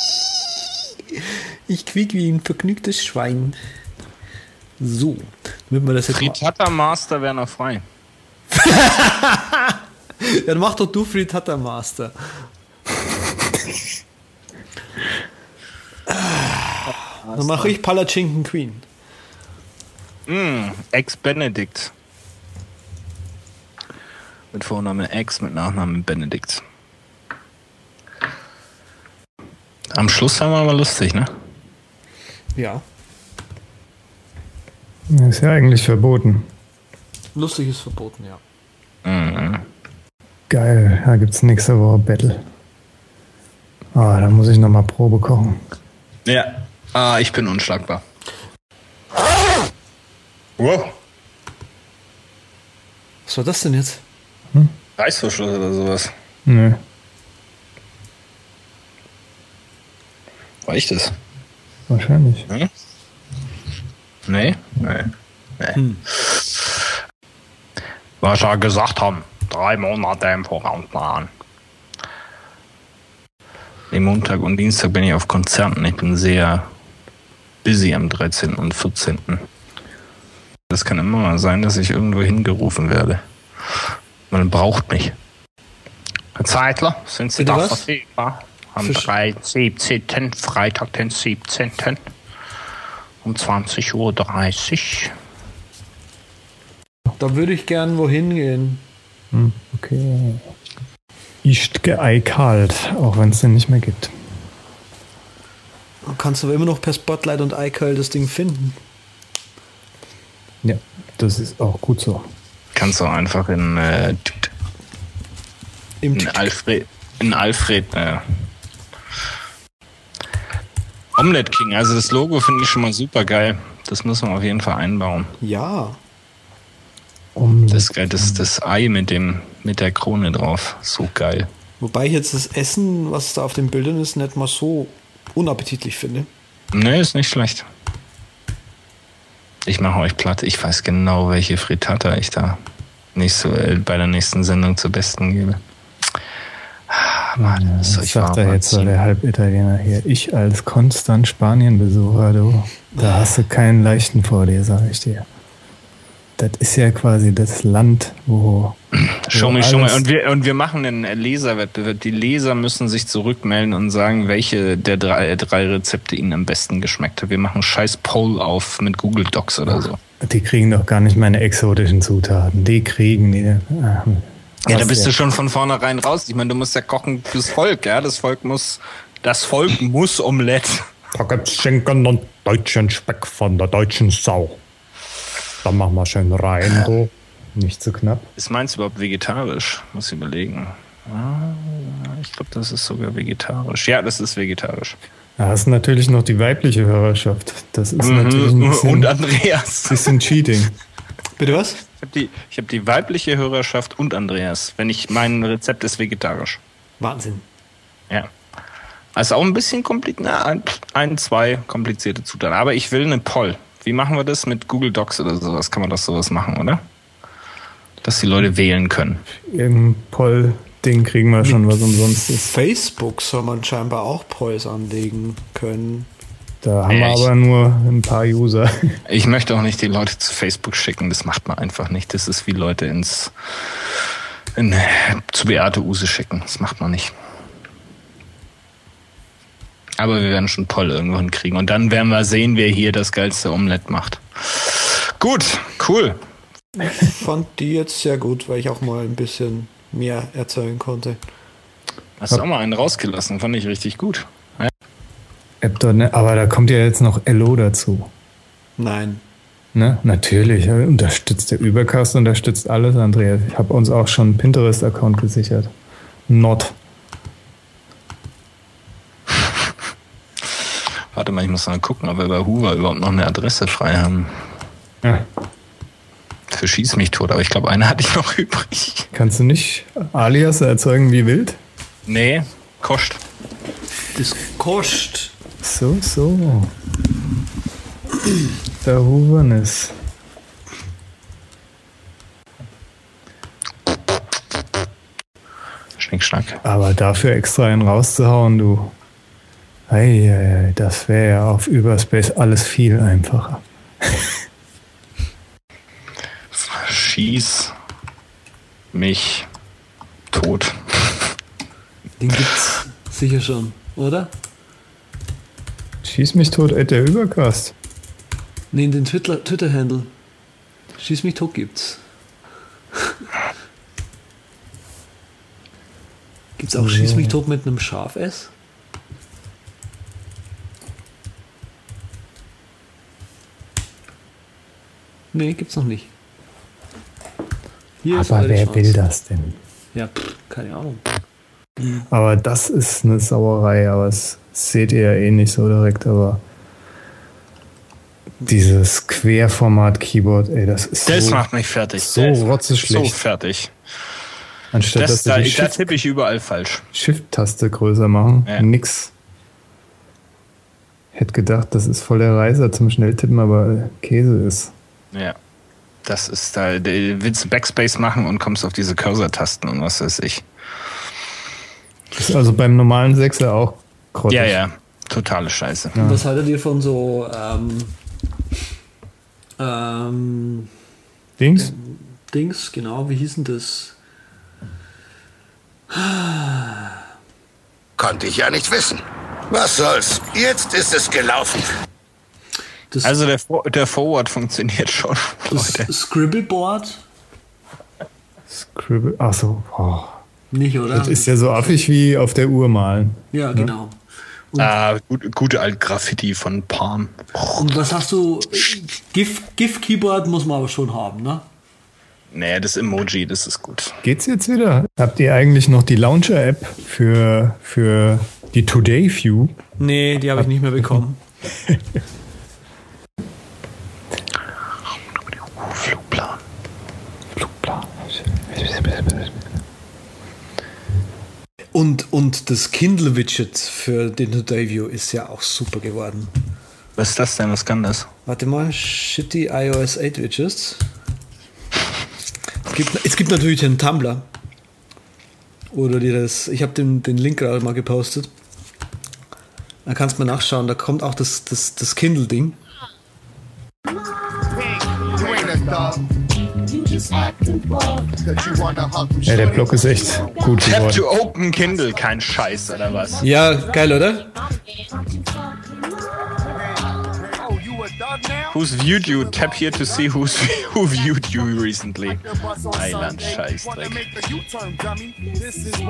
B: Ich quiek wie ein vergnügtes Schwein. So, damit wir das jetzt
D: Frittata Master wäre noch frei.
B: Dann mach doch du Frittata Master. Dann mache ich Palatschinken Queen.
D: Mm, Ex-Benedict. Mit Vorname Ex, mit Nachname Benedikt. Am Schluss haben wir aber lustig, ne?
B: Ja,
G: Ist ja eigentlich verboten.
B: lustig ist verboten, ja.
D: Mhm.
G: Geil, da gibt's nächste Woche Battle. Ah, da muss ich nochmal Probe kochen.
D: Ja. Ah, ich bin unschlagbar. Wow.
B: Was war das denn jetzt?
D: Reißverschluss oder sowas.
G: Nö.
D: War ich das?
G: Wahrscheinlich.
D: Hm? Nee? Nee. nee. Was wir gesagt haben, drei Monate im Voraus planen. Den Montag und Dienstag bin ich auf Konzerten. Ich bin sehr busy am 13. und 14. Das kann immer mal sein, dass ich irgendwo hingerufen werde. Man braucht mich. Herr Zeitler, sind Sie
B: Bitte
D: da
B: was?
D: verfügbar? Am
B: Versch-
D: 3. 17. Freitag, den 17. um 20.30 Uhr.
B: Da würde ich gern wohin gehen.
G: Hm, okay. Ist geeikalt, auch wenn es den nicht mehr gibt.
B: Du kannst aber immer noch per Spotlight und iCal das Ding finden.
G: Ja, das ist auch gut so.
D: Kannst du einfach in, äh, in Alfred, in Alfred, äh, Omelette King, also das Logo finde ich schon mal super geil. Das müssen wir auf jeden Fall einbauen.
B: Ja.
G: Um
D: Das ist geil, das, das Ei mit dem, mit der Krone drauf. So geil.
B: Wobei ich jetzt das Essen, was da auf den Bildern ist, nicht mal so unappetitlich finde.
D: Nee, ist nicht schlecht. Ich mache euch platt. Ich weiß genau, welche Frittata ich da nächste, äh, bei der nächsten Sendung zur Besten gebe. Mann, das
G: Das
D: ich warm
G: er jetzt so, der Halbitaliener hier. Ich als konstant Spanien-Besucher, du, da hast du keinen leichten vor dir, sag ich dir. Das ist ja quasi das Land, wo.
D: Me.
G: alles-
D: Und wir, und wir machen einen Leserwettbewerb. Die Leser müssen sich zurückmelden und sagen, welche der drei, drei Rezepte ihnen am besten geschmeckt hat. Wir machen einen scheiß Poll auf mit Google Docs oder so.
G: Die kriegen doch gar nicht meine exotischen Zutaten. Die kriegen die.
D: Ja, da
G: was
D: bist du schon von vornherein raus. Ich meine, du musst ja kochen fürs Volk, ja. Das Volk muss, das Volk muss Omelette.
G: Da gibt's Schinken und deutschen Speck von der deutschen Sau. Da machen wir schön rein, du. Nicht zu knapp.
D: Ist meins überhaupt vegetarisch? Muss ich überlegen. Ah, ich glaube, das ist sogar vegetarisch. Ja, das ist vegetarisch.
G: Da hast du natürlich noch die weibliche Hörerschaft. Das ist natürlich ein bisschen,
D: Mhm. Und Andreas.
G: bisschen Cheating.
B: Bitte was?
D: Ich habe die, ich hab die weibliche Hörerschaft und Andreas. Wenn ich mein Rezept ist vegetarisch.
B: Wahnsinn.
D: Ja. Also auch ein bisschen kompliziert. Na, ein, ein, zwei komplizierte Zutaten. Aber ich will eine Poll. Wie machen wir das mit Google Docs oder sowas? Kann man das sowas machen, oder? Dass die Leute wählen können.
G: Irgendein Poll-Ding kriegen wir schon, was umsonst ist.
B: Facebook soll man scheinbar auch Polls anlegen können.
G: Da haben wir
D: Echt?
G: aber nur ein paar User.
D: Ich möchte auch nicht die Leute zu Facebook schicken. Das macht man einfach nicht. Das ist wie Leute ins in, zu Beate Use schicken. Das macht man nicht. Aber wir werden schon Poll irgendwo hinkriegen. Und dann werden wir sehen, wer hier das geilste Omelett macht. Gut, cool.
B: Fand die jetzt sehr gut, weil ich auch mal ein bisschen mehr erzählen konnte.
D: Hast du auch mal einen rausgelassen. Fand ich richtig gut. Ja.
G: App dort, ne? Aber da kommt ja jetzt noch Elo dazu.
B: Nein.
G: Ne? Natürlich. Unterstützt der Übercast, unterstützt alles, Andreas. Ich habe uns auch schon einen Pinterest-Account gesichert. Not.
D: Warte mal, ich muss mal gucken, ob wir bei Hoover überhaupt noch eine Adresse frei haben.
G: Ja.
D: Für Schieß mich tot, aber ich glaube, eine hatte ich noch übrig.
G: Kannst du nicht Alias erzeugen wie wild?
D: Nee, kostet.
B: Das kostet.
G: So, so. Der Hubernis.
D: Schnickschnack.
G: Aber dafür extra einen rauszuhauen, du. Eieiei, das wäre ja auf Überspace alles viel einfacher.
D: Schieß mich tot.
B: Den gibt's sicher schon, oder?
G: Schieß mich tot, ey, der Übercast.
B: Nee, in den Twitter- Twitter-Handle. Schieß mich tot gibt's. Gibt's auch Schieß mich tot mit einem Schaf S? Nee, gibt's noch nicht. Hier
G: Aber wer
B: schwarz.
G: will das denn?
B: Ja, pff, keine Ahnung.
G: Aber das ist eine Sauerei, aber das seht ihr ja eh nicht so direkt, aber dieses Querformat-Keyboard, ey, das ist
D: Das
G: so,
D: macht mich fertig.
G: so rotzeschlecht.
D: So fertig.
G: Anstatt
D: Das,
G: dass
D: da,
G: die
D: da tippe ich überall falsch.
G: Shift-Taste größer machen,
D: Ja.
G: nix. Hätte gedacht, das ist voll der Reiser zum Schnelltippen, aber Käse ist.
D: Ja. Das ist da willst du Backspace machen und kommst auf diese Cursor-Tasten und was weiß ich.
G: Ist also beim normalen Sechser auch grottig.
D: Ja, ja. Totale Scheiße.
B: Und was haltet ihr von so ähm, ähm,
G: Dings?
B: Dings, genau, wie hieß denn das?
L: Konnte ich ja nicht wissen. Was soll's? Jetzt ist es gelaufen.
B: Das,
D: Also der, For- der Forward funktioniert schon,
B: das
D: Leute.
B: Scribbleboard?
G: Scribble. Achso, oh.
B: Nicht, oder?
G: das ist ja so affig wie auf der Uhr malen.
B: ja, genau.
D: Ah, gut, gute alt Graffiti von Palm.
B: Und was hast du? GIF, GIF Keyboard muss man aber schon haben, ne?
D: Nee, das Emoji, das ist gut.
G: Geht's jetzt wieder? Habt ihr eigentlich noch die Launcher-App für, für die Today View?
B: Nee, die habe ich nicht mehr bekommen. Und, und das Kindle-Widget für den Today View ist ja auch super geworden.
D: Was ist das denn? Was kann das?
B: Warte mal, shitty iOS 8 Widgets. Es gibt, es gibt natürlich einen Tumblr. Oder dir das. Ich habe den, den Link gerade mal gepostet. Da kannst du mal nachschauen. Da kommt auch das, das, das Kindle-Ding.
G: Ja, der Block ist echt gut
D: Tap
G: geworden.
D: to open Kindle, kein Scheiß, oder was?
B: Ja, geil, oder?
D: Who's viewed you? Tap here to see who's who viewed you recently. Eiland Scheißdreck.
M: This is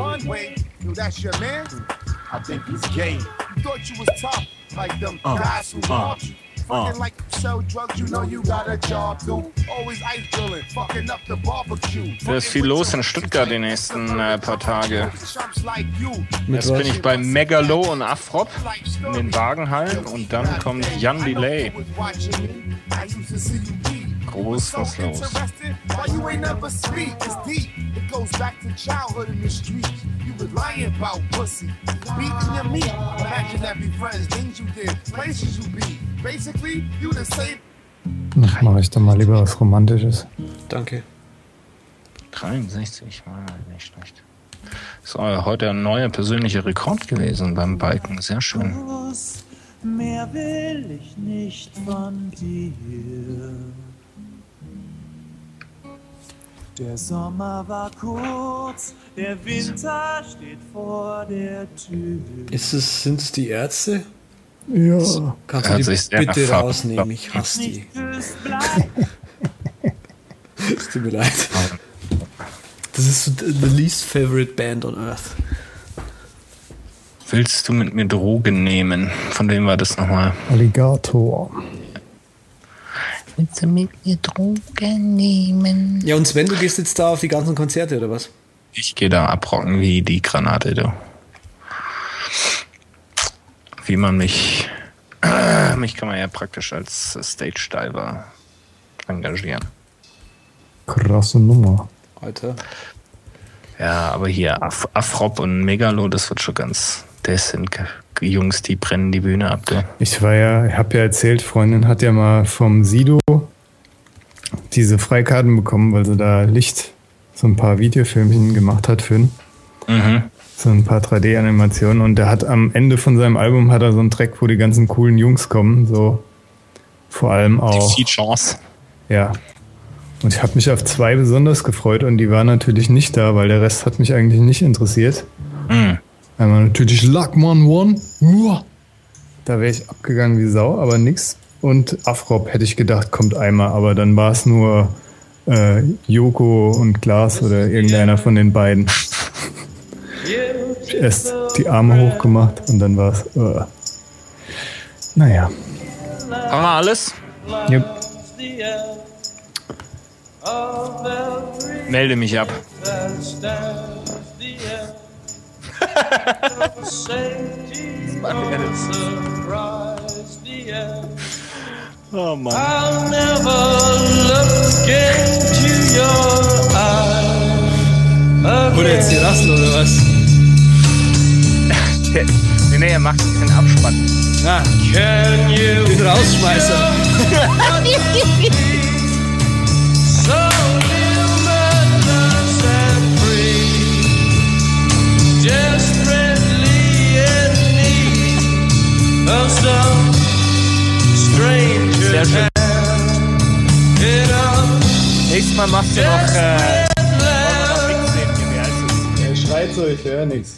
M: was tough, like sell drugs, you know you got a job, dude. Always ice drilling, fucking up the barbecue.
D: Da ist viel los in Stuttgart die nächsten äh, paar Tage. Jetzt bin ich bei Megalo und Afrop in den Wagenhallen und dann kommt Jan Delay. Groß was los.
M: Lying about pussy, beating your meat. Imagine every friends, things you did, places you be. Basically, you the same.
G: Ach, Mach ich doch mal lieber was Romantisches.
B: Danke.
D: 63, mal nicht schlecht. Ist äh, heute ein neuer persönlicher Rekord gewesen beim Biken. Sehr schön.
N: Mehr will ich nicht von dir. Der Sommer war kurz, der Winter steht vor der Tür.
B: Ist es, sind es die Ärzte?
G: Ja.
B: Kannst
D: Hört
B: du die bitte
D: Farbe-
B: rausnehmen? Ich hasse die. Es tut mir leid. Das ist so the least favorite band on earth.
D: Willst du mit mir Drogen nehmen? Von wem war das nochmal?
G: Alligator.
D: Willst du mit mir Drogen nehmen?
B: Ja, und Sven, du gehst jetzt da auf die ganzen Konzerte oder was?
D: Ich gehe da abrocken wie die Granate, du. Wie man mich. mich kann man ja praktisch als Stage Diver engagieren.
G: Krasse Nummer.
B: Alter.
D: Ja, aber hier Af Afrop und Megalo, das wird schon ganz. Das sind Jungs, die brennen die Bühne ab, du.
G: Ich war ja, ich habe ja erzählt, Freundin hat ja mal vom Sido diese Freikarten bekommen, weil sie da Licht, so ein paar Videofilmchen gemacht hat für ihn.
D: Mhm.
G: So ein paar 3D-Animationen und der hat am Ende von seinem Album hat er so einen Track, wo die ganzen coolen Jungs kommen, so vor allem auch.
D: Die Features.
G: Ja. Und ich habe mich auf zwei besonders gefreut und die waren natürlich nicht da, weil der Rest hat mich eigentlich nicht interessiert.
D: Mhm.
G: Einmal natürlich Luckman One. Uah. Da wäre ich abgegangen wie Sau, aber nix. Und Afrop hätte ich gedacht, kommt einmal, aber dann war es nur äh, Joko und Glas oder irgendeiner von den beiden. Erst die Arme hochgemacht und dann war es. Äh. Naja.
D: Haben wir alles?
G: Yep.
D: Melde mich ab. Oh Mann.
N: I'll never look into your eyes.
B: Oder jetzt die Rassel oder was?
D: Nee, nee, er macht den Abspann.
B: Ah,
N: Can you
B: den Rausschmeißer.
D: Sehr schön. Nächstes Mal machst du noch. Äh, noch Mix sehen hier, wie heißt es?
G: Er schreit so, ich höre nichts.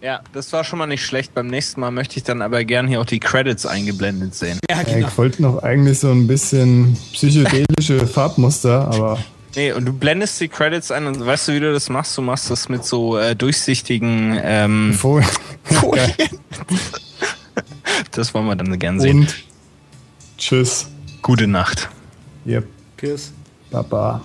D: Ja, das war schon mal nicht schlecht. Beim nächsten Mal möchte ich dann aber gern hier auch die Credits eingeblendet sehen.
B: Ja,
G: Ja,
B: genau.
G: ich wollte noch eigentlich so ein bisschen psychedelische Farbmuster, aber
D: Nee, und du blendest die Credits ein und weißt du, wie du das machst? Du machst das mit so äh, durchsichtigen ähm,
G: Folien.
D: Folien. das wollen wir dann gern sehen.
G: Und tschüss.
D: Gute Nacht.
G: Yep.
B: Tschüss.
G: Baba.